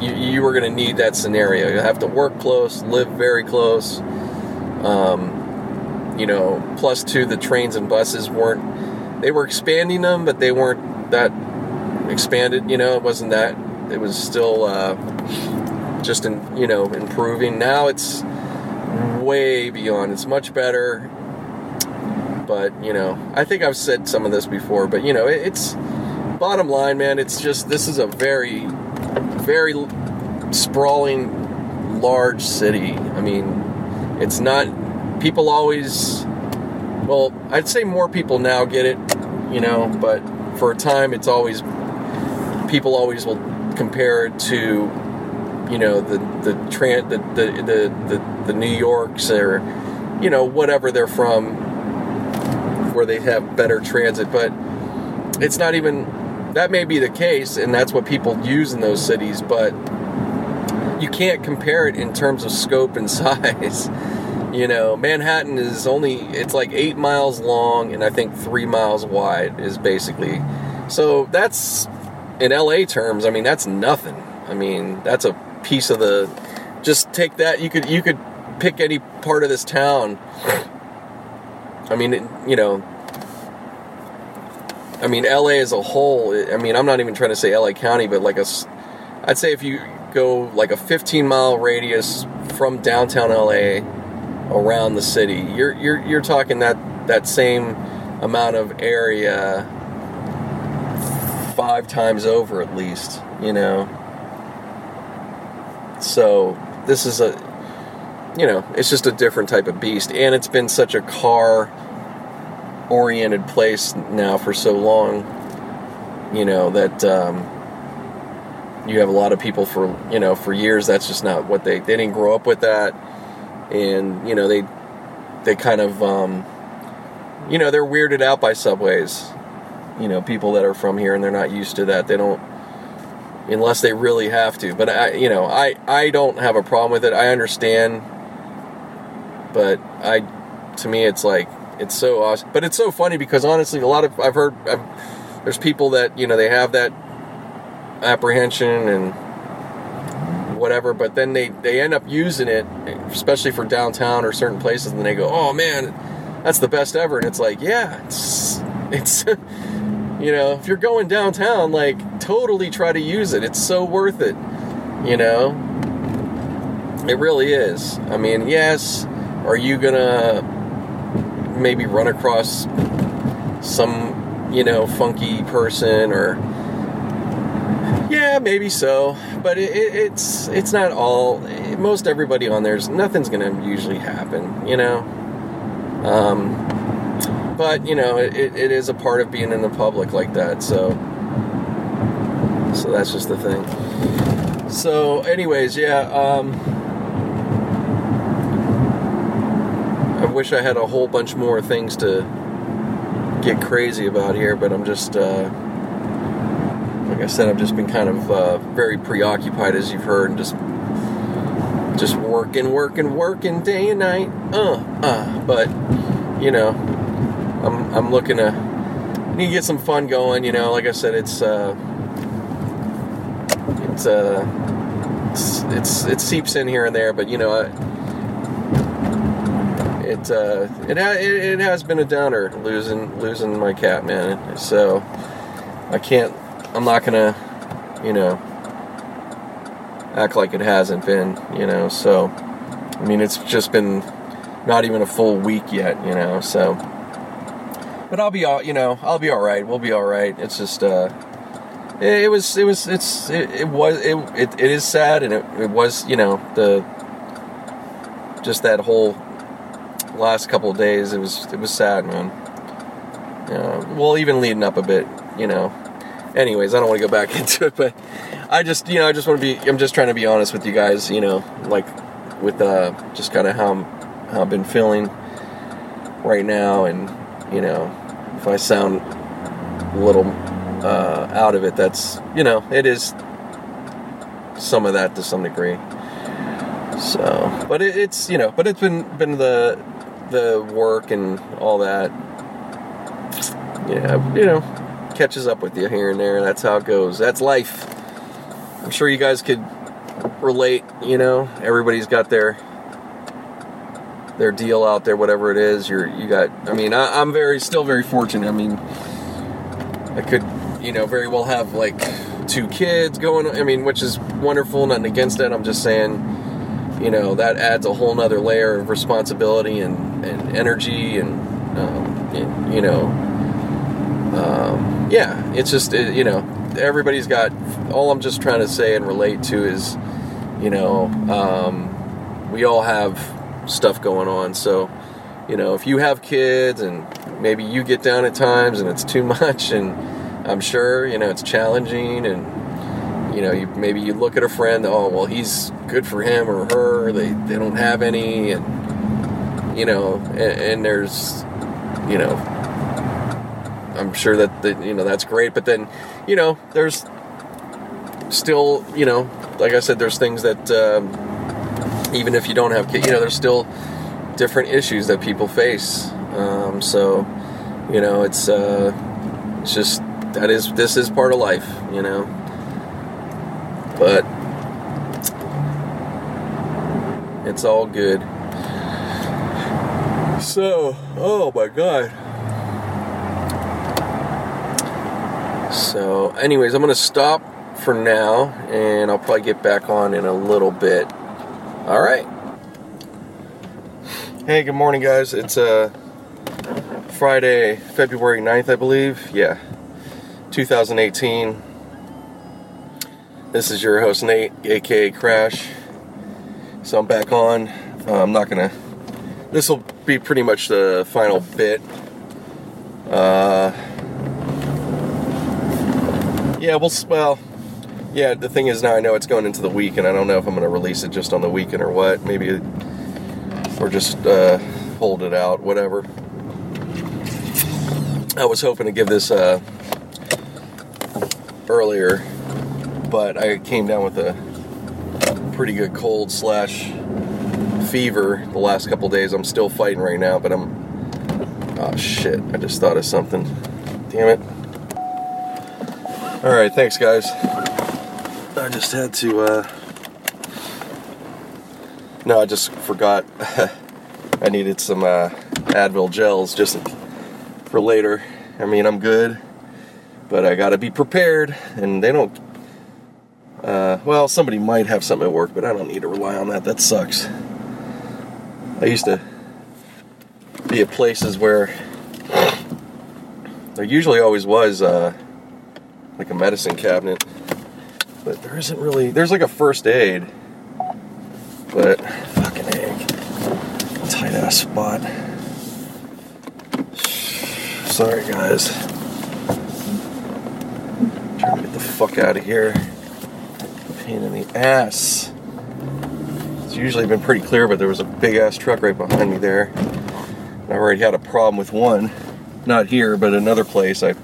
you, you were gonna need that scenario. You have to work close, live very close. Um, you know, plus two, the trains and buses weren't. They were expanding them, but they weren't that expanded. You know, it wasn't that. It was still uh, just in you know improving. Now it's way beyond. It's much better. But you know, I think I've said some of this before. But you know, it, it's bottom line, man. It's just this is a very, very sprawling, large city. I mean, it's not. People always. Well, I'd say more people now get it, you know, but for a time it's always people always will compare it to you know the the tran the, the the the, the New Yorks or you know whatever they're from where they have better transit but it's not even that may be the case and that's what people use in those cities but you can't compare it in terms of scope and size you know manhattan is only it's like eight miles long and i think three miles wide is basically so that's in LA terms, I mean that's nothing. I mean that's a piece of the. Just take that. You could you could pick any part of this town. I mean, it, you know. I mean, LA as a whole. I mean, I'm not even trying to say LA County, but like a, I'd say if you go like a 15 mile radius from downtown LA around the city, you're you're you're talking that that same amount of area five times over at least, you know. So this is a you know, it's just a different type of beast and it's been such a car oriented place now for so long, you know, that um, you have a lot of people for, you know, for years that's just not what they they didn't grow up with that and, you know, they they kind of um, you know, they're weirded out by subways. You know, people that are from here and they're not used to that. They don't unless they really have to. But I, you know, I I don't have a problem with it. I understand, but I, to me, it's like it's so awesome. But it's so funny because honestly, a lot of I've heard I've, there's people that you know they have that apprehension and whatever, but then they they end up using it, especially for downtown or certain places, and they go, oh man, that's the best ever, and it's like, yeah, it's it's. you know, if you're going downtown, like totally try to use it. It's so worth it. You know, it really is. I mean, yes, are you gonna maybe run across some, you know, funky person or yeah, maybe so, but it, it, it's it's not all. Most everybody on there's nothing's gonna usually happen, you know. Um, but you know, it, it is a part of being in the public like that. So, so that's just the thing. So, anyways, yeah. Um, I wish I had a whole bunch more things to get crazy about here, but I'm just, uh, like I said, I've just been kind of uh, very preoccupied, as you've heard, and just just working, working, working day and night. Uh, uh. But you know, I'm I'm looking to need to get some fun going. You know, like I said, it's uh, it's uh, it's, it's it seeps in here and there, but you know, I, it uh, it, it it has been a downer losing losing my cat, man. So I can't. I'm not gonna, you know, act like it hasn't been. You know, so I mean, it's just been not even a full week yet. You know, so but I'll be all you know I'll be all right. We'll be all right. It's just uh, it, it was it was it's it, it was it, it, it is sad and it, it was you know the just that whole last couple days it was it was sad man. Yeah, well even leading up a bit you know. Anyways, I don't want to go back into it, but I just you know I just want to be I'm just trying to be honest with you guys you know like with uh just kind of how I'm, how I've been feeling right now and you know if I sound a little uh, out of it, that's you know, it is some of that to some degree. So, but it, it's you know, but it's been been the the work and all that. Yeah, you know, catches up with you here and there. That's how it goes. That's life. I'm sure you guys could relate. You know, everybody's got their their deal out there, whatever it is. You're you got. I mean, I, am very still very fortunate. I mean, I could you know very well have like two kids going. I mean, which is wonderful. Nothing against that. I'm just saying, you know, that adds a whole nother layer of responsibility and and energy and, um, and you know, um, yeah. It's just it, you know everybody's got. All I'm just trying to say and relate to is, you know, um, we all have stuff going on. So, you know, if you have kids and maybe you get down at times and it's too much, and I'm sure, you know, it's challenging and, you know, you, maybe you look at a friend, oh, well, he's good for him or her, they, they don't have any, and, you know, and, and there's, you know, I'm sure that, the, you know, that's great, but then, you know, there's still, you know, like I said, there's things that, um, even if you don't have kids, you know, there's still different issues that people face. Um, so, you know, it's uh, it's just that is this is part of life, you know. But it's all good. So, oh my god. So, anyways, I'm gonna stop for now, and I'll probably get back on in a little bit. All right. Hey, good morning, guys. It's uh, Friday, February 9th, I believe. Yeah, 2018. This is your host, Nate, aka Crash. So I'm back on. Uh, I'm not gonna. This will be pretty much the final bit. Uh, yeah, well, well, yeah. The thing is now I know it's going into the week, and I don't know if I'm going to release it just on the weekend or what. Maybe, or just uh, hold it out, whatever. I was hoping to give this uh, earlier, but I came down with a pretty good cold slash fever the last couple days. I'm still fighting right now, but I'm. Oh shit! I just thought of something. Damn it. All right, thanks, guys. I just had to. Uh... No, I just forgot. I needed some uh, Advil gels just for later. I mean, I'm good, but I gotta be prepared, and they don't. Uh, well, somebody might have something at work, but I don't need to rely on that. That sucks. I used to be at places where there usually always was. Uh, like a medicine cabinet. But there isn't really, there's like a first aid. But, fucking egg. Tight ass spot. Sorry, guys. Trying to get the fuck out of here. Pain in the ass. Usually been pretty clear, but there was a big ass truck right behind me there. I already had a problem with one. Not here, but another place. I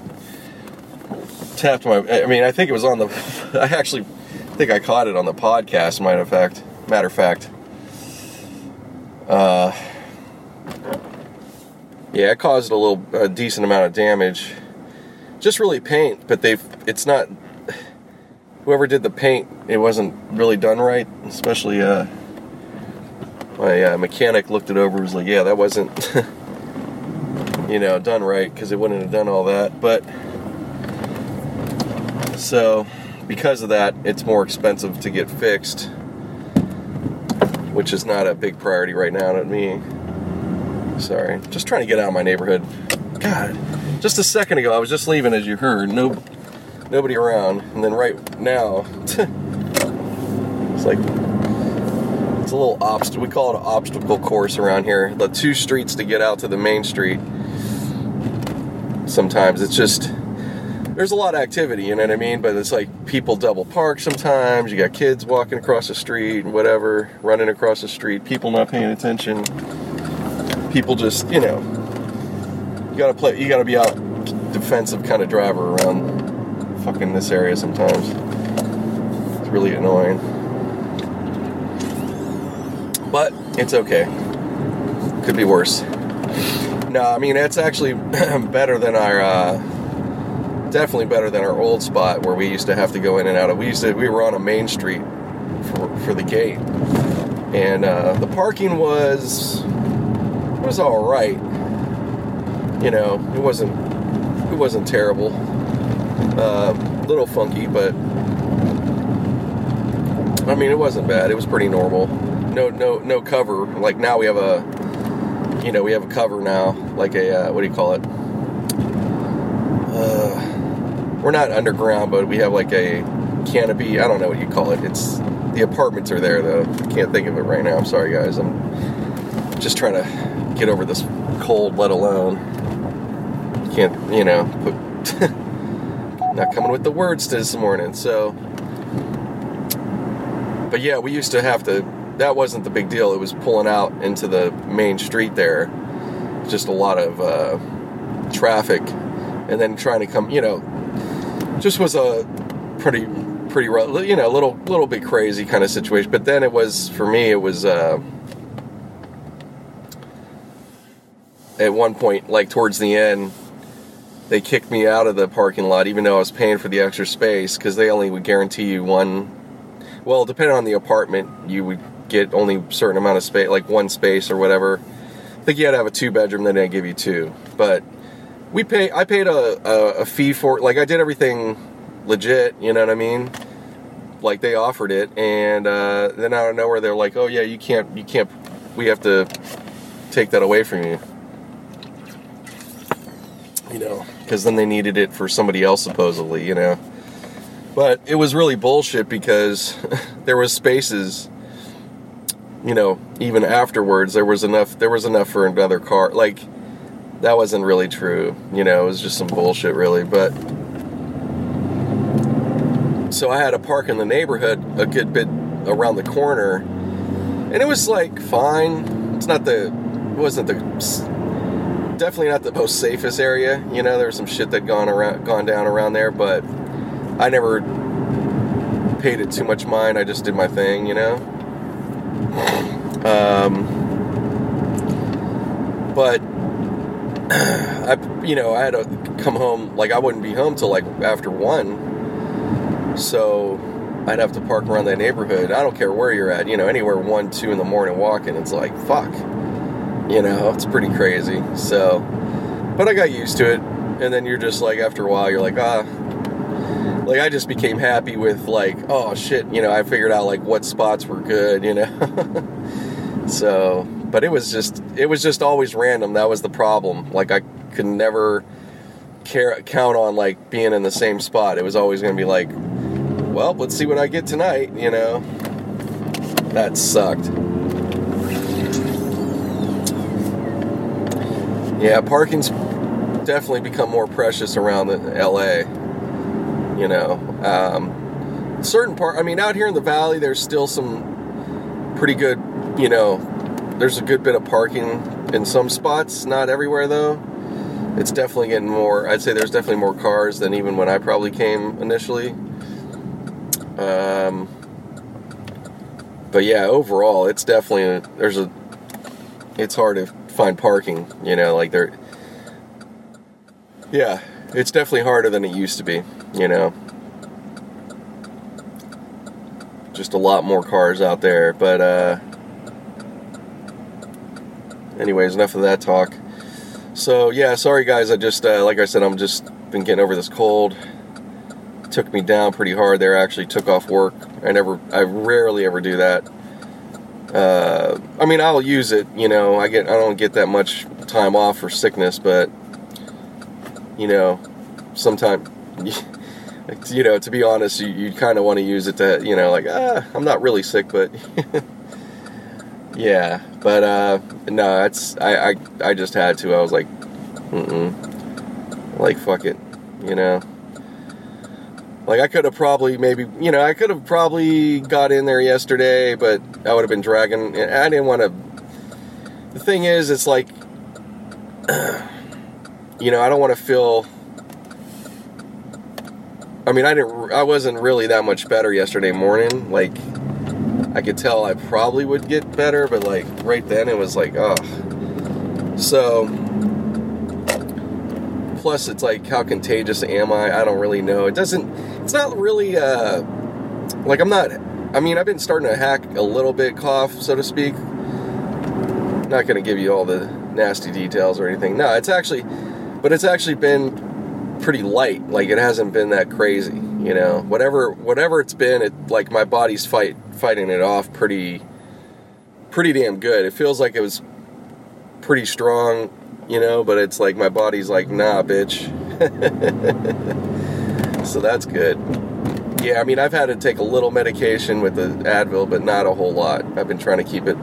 tapped my. I mean, I think it was on the. I actually think I caught it on the podcast. Matter of fact, matter of fact. Uh, yeah, it caused a little, a decent amount of damage. Just really paint, but they've. It's not. Whoever did the paint, it wasn't really done right. Especially, uh, my uh, mechanic looked it over. Was like, yeah, that wasn't. you know, done right because it wouldn't have done all that, but so, because of that, it's more expensive to get fixed, which is not a big priority right now to me. Sorry, just trying to get out of my neighborhood. God, just a second ago, I was just leaving, as you heard. No, nobody around, and then right now, it's like it's a little obstacle. We call it an obstacle course around here. The two streets to get out to the main street. Sometimes it's just there's a lot of activity, you know what I mean? But it's like people double park sometimes. You got kids walking across the street, and whatever, running across the street, people not paying attention. People just, you know, you gotta play, you gotta be out defensive kind of driver around fucking this area sometimes. It's really annoying. But it's okay. Could be worse. No, I mean, it's actually better than our, uh, definitely better than our old spot where we used to have to go in and out of. We used to we were on a main street for, for the gate, and uh, the parking was was all right. You know, it wasn't it wasn't terrible. A uh, little funky, but I mean, it wasn't bad. It was pretty normal. No, no, no cover. Like now we have a, you know, we have a cover now, like a uh, what do you call it? Uh, we're not underground, but we have like a canopy. I don't know what you call it. It's the apartments are there though. I can't think of it right now. I'm sorry, guys. I'm just trying to get over this cold, let alone can't, you know, put not coming with the words this morning. So, but yeah, we used to have to. That wasn't the big deal. It was pulling out into the main street there. Just a lot of uh, traffic, and then trying to come. You know, just was a pretty pretty you know a little little bit crazy kind of situation but then it was for me it was uh, at one point like towards the end they kicked me out of the parking lot even though I was paying for the extra space because they only would guarantee you one well depending on the apartment you would get only certain amount of space like one space or whatever I think you had to have a two bedroom then they give you two but we pay. I paid a, a, a fee for. Like I did everything legit. You know what I mean? like they offered it, and uh, then out of nowhere they're like, "Oh yeah, you can't, you can't. We have to take that away from you." You know, because then they needed it for somebody else supposedly. You know, but it was really bullshit because there was spaces. You know, even afterwards, there was enough. There was enough for another car. Like that wasn't really true. You know, it was just some bullshit, really. But so I had to park in the neighborhood a good bit around the corner, and it was like fine. It's not the, it wasn't the, definitely not the most safest area. You know, there was some shit that gone around, gone down around there, but I never paid it too much mind. I just did my thing. You know. Um, but I, you know, I had to come home. Like I wouldn't be home till like after one so I'd have to park around that neighborhood. I don't care where you're at, you know, anywhere one, two in the morning walking. It's like, fuck. You know, it's pretty crazy. So, but I got used to it. And then you're just like, after a while, you're like, ah. Like, I just became happy with, like, oh shit, you know, I figured out, like, what spots were good, you know? so, but it was just, it was just always random. That was the problem. Like, I could never care, count on, like, being in the same spot. It was always going to be like, well, let's see what I get tonight, you know. That sucked. Yeah, parking's definitely become more precious around the LA. You know, um, certain part. I mean, out here in the valley, there's still some pretty good. You know, there's a good bit of parking in some spots. Not everywhere though. It's definitely getting more. I'd say there's definitely more cars than even when I probably came initially. Um, but yeah, overall, it's definitely a, there's a it's hard to find parking. You know, like there. Yeah, it's definitely harder than it used to be. You know, just a lot more cars out there. But uh, anyways, enough of that talk. So yeah, sorry guys. I just uh, like I said, I'm just been getting over this cold took me down pretty hard there. I actually took off work. I never, I rarely ever do that. Uh, I mean, I'll use it. You know, I get, I don't get that much time off for sickness, but you know, sometimes, you know, to be honest, you, you kind of want to use it to, you know, like, ah, I'm not really sick, but yeah, but uh, no, it's I, I, I just had to. I was like, mm like fuck it, you know. Like I could have probably maybe you know I could have probably got in there yesterday, but I would have been dragging. I didn't want to. The thing is, it's like you know I don't want to feel. I mean, I didn't. I wasn't really that much better yesterday morning. Like I could tell I probably would get better, but like right then it was like, oh. So plus it's like how contagious am I? I don't really know. It doesn't it's not really uh, like I'm not. I mean, I've been starting to hack a little bit cough, so to speak. Not to give you all the nasty details or anything. No, it's actually, but it's actually been pretty light. Like it hasn't been that crazy. You know, whatever whatever it's been, it like my body's fight fighting it off pretty pretty damn good. It feels like it was pretty strong, you know, but it's like my body's like, nah, bitch. so that's good. Yeah, I mean, I've had to take a little medication with the Advil, but not a whole lot. I've been trying to keep it.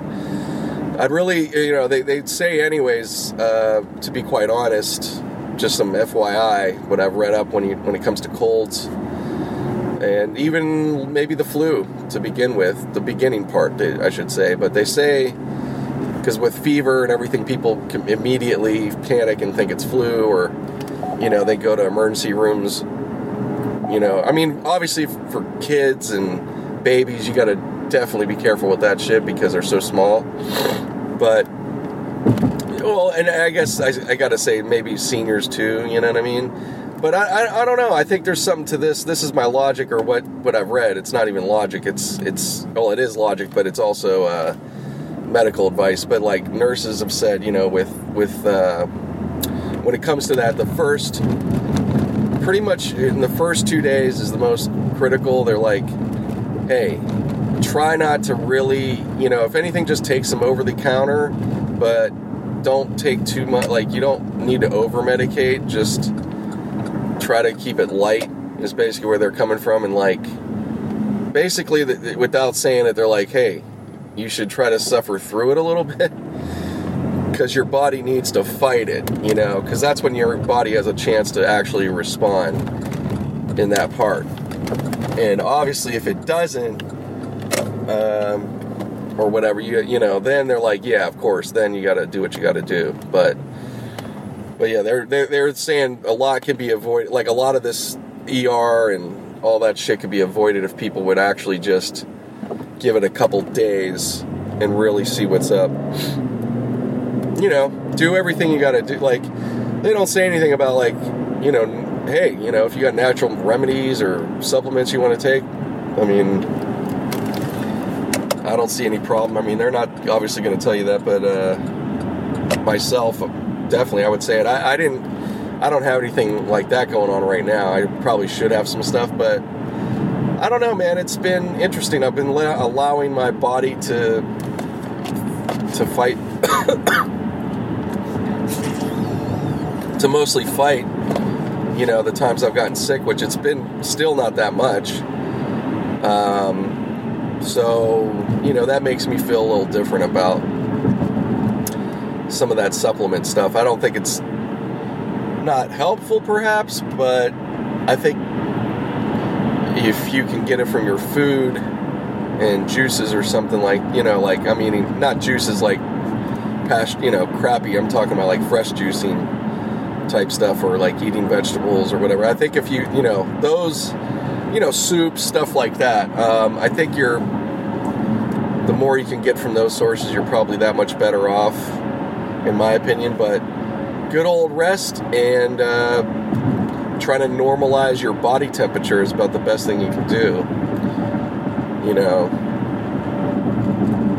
I'd really, you know, they, they say, anyways, uh, to be quite honest, just some FYI, what I've read up when, you, when it comes to colds and even maybe the flu to begin with, the beginning part, I should say. But they say, because with fever and everything, people can immediately panic and think it's flu, or, you know, they go to emergency rooms you know, I mean, obviously for kids and babies, you got to definitely be careful with that shit because they're so small. But well, and I guess I, I got to say maybe seniors too. You know what I mean? But I, I, I, don't know. I think there's something to this. This is my logic or what what I've read. It's not even logic. It's it's well, it is logic, but it's also uh, medical advice. But like nurses have said, you know, with with uh, when it comes to that, the first pretty much in the first two days is the most critical. They're like, hey, try not to really, you know, if anything, just take some over the counter, but don't take too much. Like, you don't need to over medicate. Just try to keep it light, is basically where they're coming from. And, like, basically, without saying it, they're like, hey, you should try to suffer through it a little bit because your body needs to fight it, you know, because that's when your body has a chance to actually respond in that part. And obviously, if it doesn't, um, or whatever, you you know, then they're like, yeah, of course, then you got to do what you got to do. But but yeah, they're, they're they're saying a lot can be avoided. Like a lot of this ER and all that shit could be avoided if people would actually just give it a couple days and really see what's up. You know, do everything you got to do. Like they don't say anything about like you know, hey, you know, if you got natural remedies or supplements you want to take. I mean, I don't see any problem. I mean, they're not obviously going to tell you that, but uh, myself, definitely, I would say it. I, I, didn't, I don't have anything like that going on right now. I probably should have some stuff, but I don't know, man. It's been interesting. I've been allowing my body to to fight, to mostly fight. You know, the times I've gotten sick, which it's been still not that much. Um, so, you know, that makes me feel a little different about some of that supplement stuff. I don't think it's not helpful, perhaps, but I think if you can get it from your food and juices or something like, you know, like, I'm mean, not juices like past, you know, crappy. I'm talking about like fresh juicing type stuff or like eating vegetables or whatever. I think if you, you know, those you know, soup, stuff like that. Um, I think you're, the more you can get from those sources, you're probably that much better off, in my opinion. But good old rest and uh, trying to normalize your body temperature is about the best thing you can do. You know,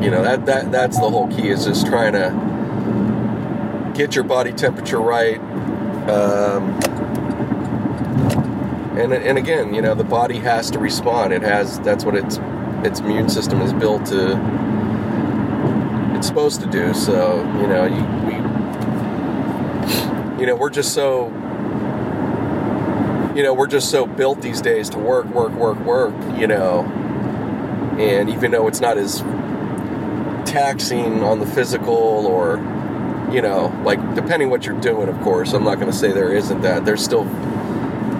you know that that that's the whole key is just trying to get your body temperature right. Um, and and again, you know, the body has to respond. It has that's what its its immune system is built to. It's supposed to do. So you know, you, we, you know, we're just so. You know, we're just so built these days to work, work, work, work. You know, and even though it's not as taxing on the physical or you know like depending what you're doing of course i'm not going to say there isn't that there's still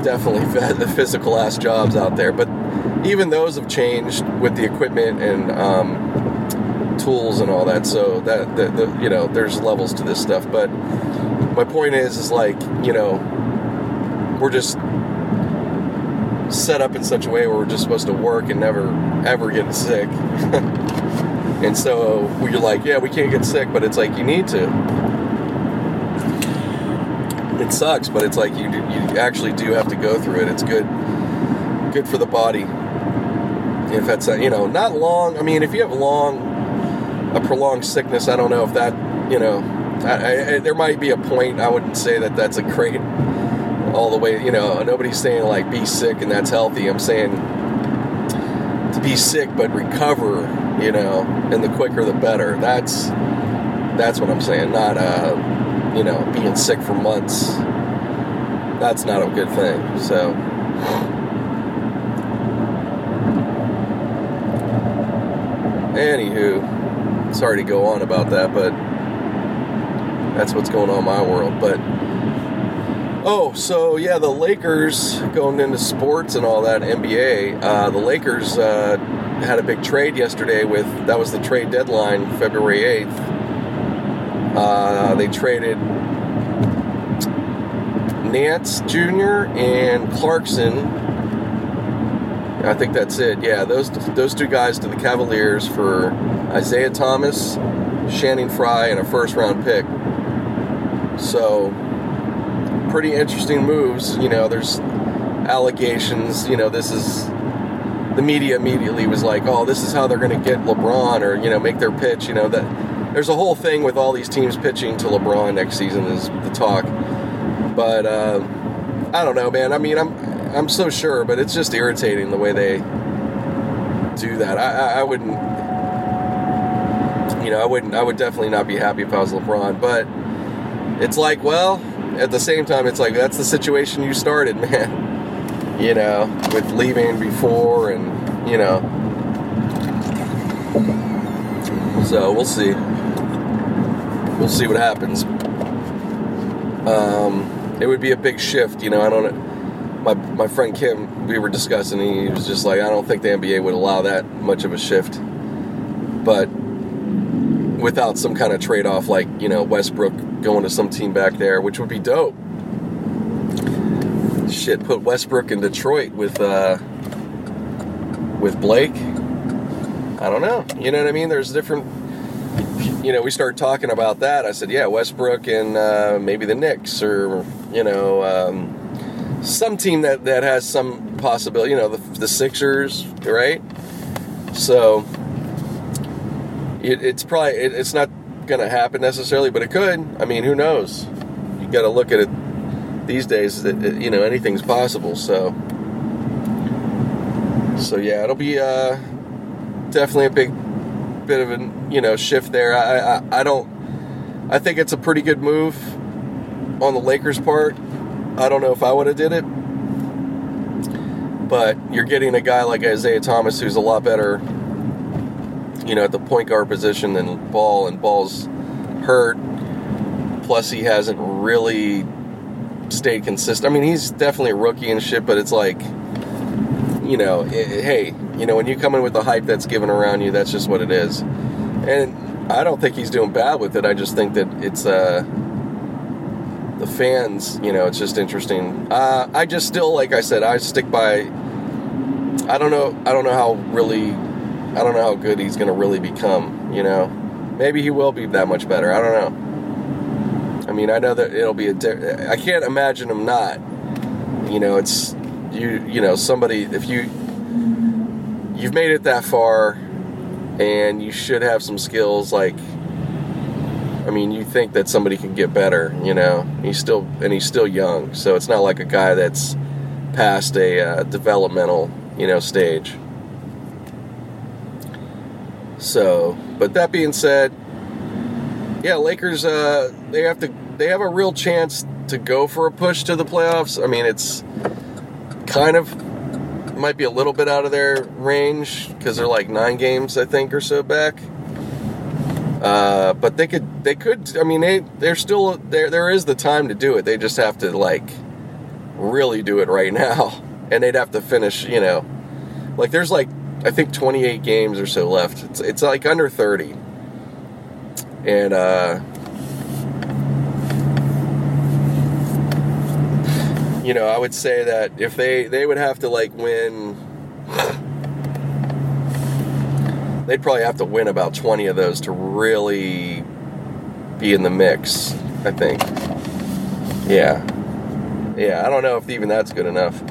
definitely the physical ass jobs out there, but even those have changed with the equipment and um, tools and all that. So that, the, the, you know, there's levels to this stuff. But my point is, is like you know, we're just set up in such a way where we're just supposed to work and never ever get sick. and so we're like, yeah, we can't get sick, but it's like you need to it sucks, but it's like you you actually do have to go through it. It's good good for the body. If that's a, you know not long. I mean, if you have long a prolonged sickness, I don't know if that you know. I, I, there might be a point. I wouldn't say that that's a great all the way. You know, nobody's saying like be sick and that's healthy. I'm saying to be sick but recover. You know, and the quicker the better. That's that's what I'm saying. Not uh you know, being sick for months, that's not a good thing. So, anywho, sorry to go on about that, but that's what's going on in my world. But, oh, so yeah, the Lakers going into sports and all that, NBA, uh, the Lakers uh, had a big trade yesterday with, that was the trade deadline, February 8th uh, they traded Nance Jr. and Clarkson. I think that's it. Yeah, those those two guys to the Cavaliers for Isaiah Thomas, Channing Frye, and a first round pick. So, pretty interesting moves. You know, there's allegations. You know, this is the media immediately was like, "Oh, this is how they're going to get LeBron," or you know, make their pitch. You know that there's a whole thing with all these teams pitching to LeBron next season is the talk. But uh, I don't know, man. I mean, I'm I'm so sure, but it's just irritating the way they do that. I, I, I wouldn't. You know, I wouldn't. I would definitely not be happy if I was LeBron. But it's like, well, at the same time, it's like that's the situation you started, man. You know, with leaving before, and you know. So we'll see. We'll see what happens. Um, it would be a big shift, you know. I don't my my friend Kim, we were discussing. He was just like, I don't think the NBA would allow that much of a shift, but without some kind of trade off, like you know Westbrook going to some team back there, which would be dope. Shit, put Westbrook in Detroit with uh, with Blake. I don't know. You know what I mean? There's different. You know, we started talking about that. I said, yeah, Westbrook and uh, maybe the Knicks, or you know. Um, some team that, that has some possibility, you know, the, the Sixers, right? So it, it's probably it, it's not going to happen necessarily, but it could. I mean, who knows? You got to look at it these days. You know anything's possible. So so yeah, it'll be uh, definitely a big bit of a you know shift there. I, I I don't. I think it's a pretty good move on the Lakers' part. I don't know if I would have did it, but you're getting a guy like Isaiah Thomas who's a lot better, you know, at the point guard position than Ball, and Ball's hurt. Plus, he hasn't really stayed consistent. I mean, he's definitely a rookie and shit, but it's like, you know, it, hey, you know, when you come in with the hype that's given around you, that's just what it is. And I don't think he's doing bad with it. I just think that it's uh the fans, you know, it's just interesting. Uh, I just still, like I said, I stick by. I don't know. I don't know how really. I don't know how good he's going to really become. You know, maybe he will be that much better. I don't know. I mean, I know that it'll be a. I can't imagine him not. You know, it's you. You know, somebody if you you've made it that far, and you should have some skills like I mean, you think that somebody can get better, you know. He's still and he's still young, so it's not like a guy that's past a uh, developmental, you know, stage. So, but that being said, yeah, Lakers uh, they have to they have a real chance to go for a push to the playoffs. I mean, it's kind of might be a little bit out of their range because they're like nine games, I think, or so back. Uh, but they could, they could. I mean, they they're still there. There is the time to do it. They just have to like really do it right now, and they'd have to finish. You know, like there's like I think 28 games or so left. It's it's like under 30, and uh, you know, I would say that if they they would have to like win they'd probably have to win about 20 of those to really be in the mix, I think. Yeah. Yeah, I don't know if even that's good enough.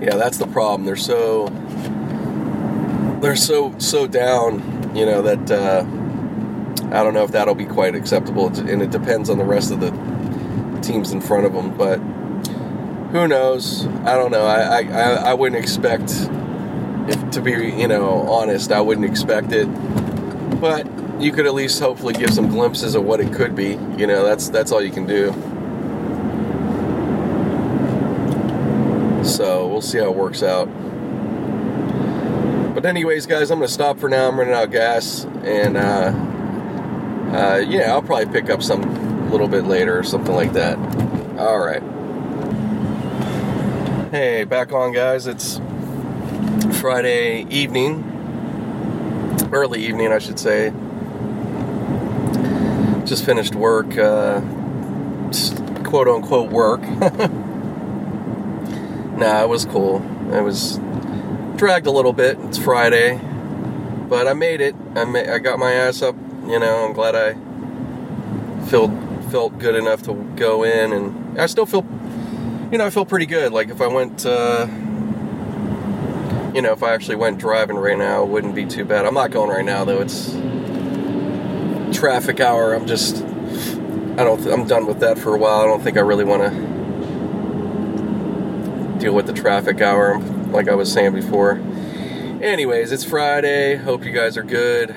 Yeah, that's the problem. They're so they're so so down, you know, that uh, I don't know if that'll be quite acceptable and it depends on the rest of the teams in front of them, but who knows? I don't know. I, I, I wouldn't expect, if to be you know honest, I wouldn't expect it. But you could at least hopefully give some glimpses of what it could be. You know, that's that's all you can do. So we'll see how it works out. But anyways, guys, I'm gonna stop for now. I'm running out of gas, and uh, uh, yeah, I'll probably pick up some a little bit later or something like that. All right. Hey, back on, guys. It's Friday evening, early evening, I should say. Just finished work, uh, quote unquote work. nah, it was cool. It was dragged a little bit. It's Friday, but I made it. I ma- I got my ass up. You know, I'm glad I felt felt good enough to go in, and I still feel you know, I feel pretty good. Like if I went, uh, you know, if I actually went driving right now, it wouldn't be too bad. I'm not going right now though. It's traffic hour. I'm just, I don't, I'm done with that for a while. I don't think I really want to deal with the traffic hour, like I was saying before. Anyways, it's Friday. Hope you guys are good.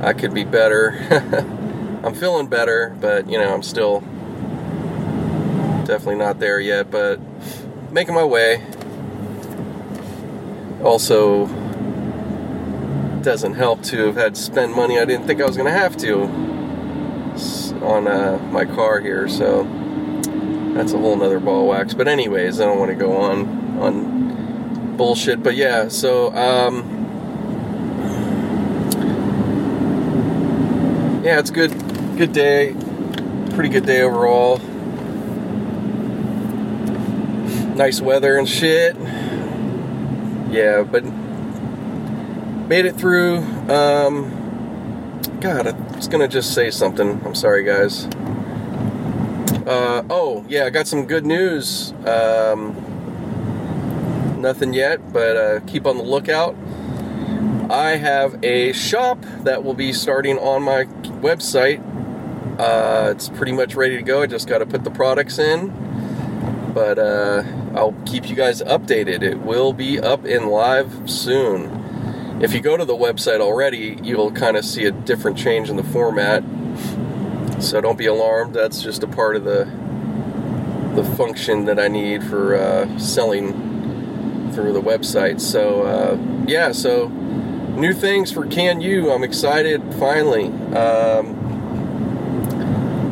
I could be better. I'm feeling better, but you know, I'm still definitely not there yet, but making my way. Also, doesn't help to have had to spend money I didn't think I was going to have to on uh, my car here, so that's a whole nother ball wax. But anyways, I don't want to go on on bullshit. But yeah, so um, yeah, it's good, good day, pretty good day overall. Nice weather and shit. Yeah, but made it through. Um, God, I was gonna just say something. I'm sorry, guys. Uh, oh, yeah, I got some good news. Um, nothing yet, but uh, keep on the lookout. I have a shop that will be starting on my website. Uh, it's pretty much ready to go. I just got to put the products in. But uh, I'll keep you guys updated. It will be up and live soon. If you go to the website already, you'll kind of see a different change in the format. So don't be alarmed. That's just a part of the the function that I need for uh, selling through the website. So uh, yeah, so new things for Can You. I'm excited. Finally, um,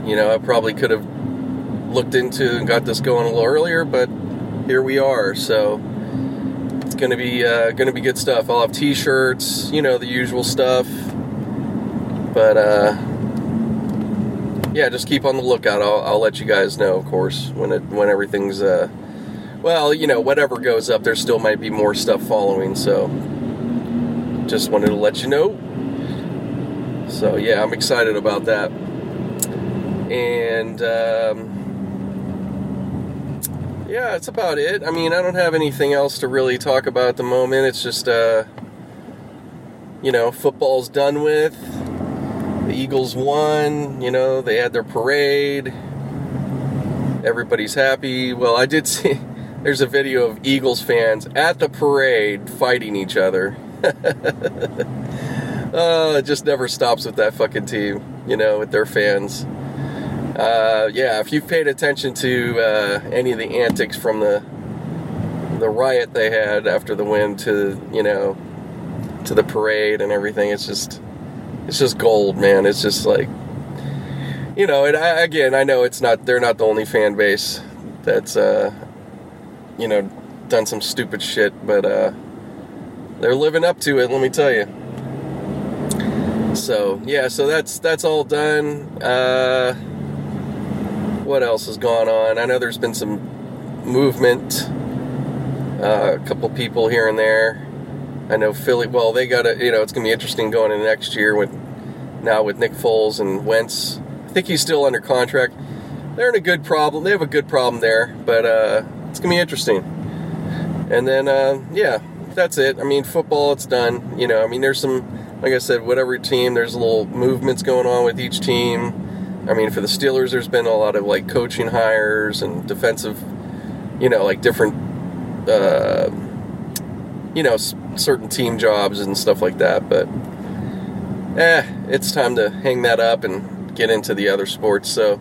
you know, I probably could have looked into and got this going a little earlier, but here we are. So it's gonna be uh, gonna be good stuff. I'll have T-shirts, you know, the usual stuff. But uh, yeah, just keep on the lookout. I'll, I'll let you guys know, of course, when it when everything's uh, well, you know, whatever goes up, there still might be more stuff following. So just wanted to let you know. So yeah, I'm excited about that. And um, yeah, that's about it. I mean, I don't have anything else to really talk about at the moment. It's just, uh, you know, football's done with. The Eagles won. You know, they had their parade. Everybody's happy. Well, I did see. There's a video of Eagles fans at the parade fighting each other. Uh, it just never stops with that fucking team, you know, with their fans. Uh, yeah, if you've paid attention to uh, any of the antics from the the riot they had after the win to you know to the parade and everything, it's just it's just gold, man. It's just like you know, and I, again, I know it's not they're not the only fan base that's uh, you know done some stupid shit, but uh, they're living up to it. Let me tell you. So yeah, so that's that's all done. Uh, what else has gone on? I know there's been some movement, uh, a couple people here and there. I know Philly. Well, they got to. You know, it's gonna be interesting going into next year with now with Nick Foles and Wentz. I think he's still under contract. They're in a good problem. They have a good problem there, but uh, it's gonna be interesting. And then, uh, yeah, that's it. I mean, football, it's done. You know, I mean, there's some, like I said, whatever team, there's little movements going on with each team I mean, for the Steelers, there's been a lot of like coaching hires and defensive, you know, like different, uh, you know, s- certain team jobs and stuff like that. But, eh, it's time to hang that up and get into the other sports. So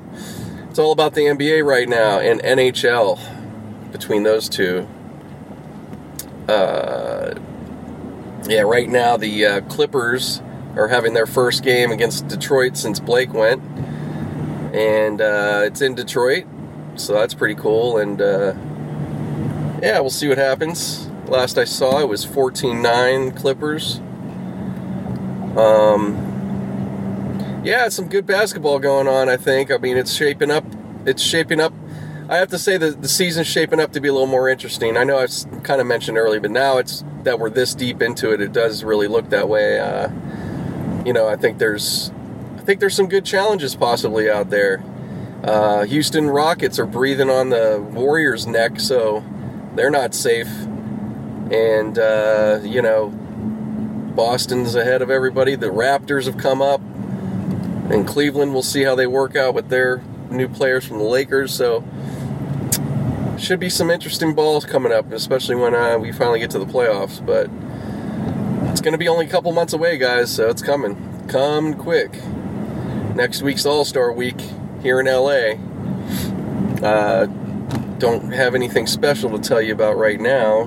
it's all about the NBA right now and NHL between those two. Uh, yeah, right now the uh, Clippers are having their first game against Detroit since Blake went and uh, it's in Detroit, so that's pretty cool. And uh, yeah, we'll see what happens. Last I saw, it was 14-9 Clippers. Um, yeah, some good basketball going on. I think. I mean, it's shaping up. It's shaping up. I have to say that the season's shaping up to be a little more interesting. I know I've kind of mentioned earlier, but now it's that we're this deep into it. It does really look that way. Uh, you know, I think there's I think there's some good challenges possibly out there. Uh, Houston Rockets are breathing on the Warriors' neck, so they're not safe. And, uh, you know, Boston's ahead of everybody. The Raptors have come up. And Cleveland, we'll see how they work out with their new players from the Lakers. So, should be some interesting balls coming up, especially when uh, we finally get to the playoffs. But it's going to be only a couple months away, guys, so it's coming. Come quick. Next week's All Star Week here in LA. Uh, don't have anything special to tell you about right now.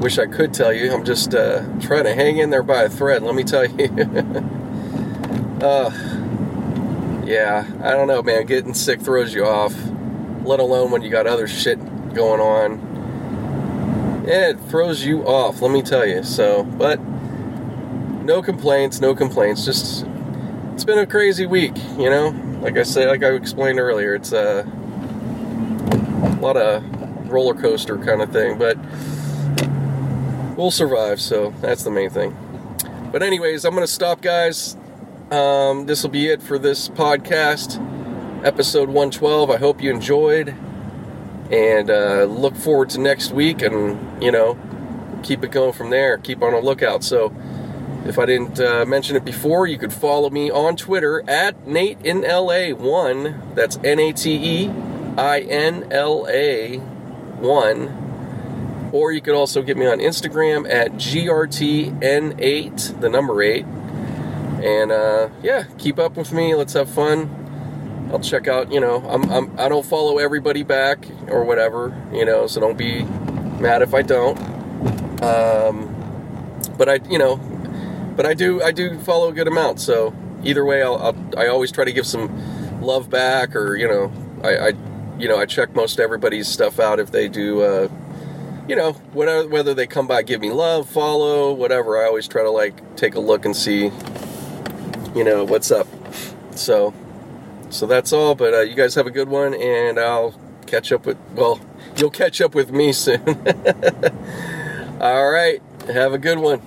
Wish I could tell you. I'm just uh, trying to hang in there by a thread, let me tell you. uh, yeah, I don't know, man. Getting sick throws you off, let alone when you got other shit going on. It throws you off, let me tell you. So, but no complaints, no complaints. Just, it's been a crazy week, you know? Like I said, like I explained earlier, it's a lot of roller coaster kind of thing, but we'll survive, so that's the main thing. But, anyways, I'm to stop, guys. Um, this will be it for this podcast, episode 112. I hope you enjoyed and uh, look forward to next week and, you know, keep it going from there. Keep on a lookout. So, if I didn't uh, mention it before, you could follow me on Twitter at Nate in LA1. That's N A T E I N L A 1. Or you could also get me on Instagram at GRTN8, the number 8. And uh, yeah, keep up with me. Let's have fun. I'll check out, you know, I'm, I'm, I don't follow everybody back or whatever, you know, so don't be mad if I don't. Um, but I, you know, but I do, I do follow a good amount. So either way, I'll, I'll I always try to give some love back, or you know, I, I, you know, I check most everybody's stuff out if they do. Uh, you know, whether whether they come by, give me love, follow, whatever. I always try to like take a look and see you know what's up. So, so that's all. But uh, you guys have a good one, and I'll catch up with. Well, you'll catch up with me soon. all right. Have a good one.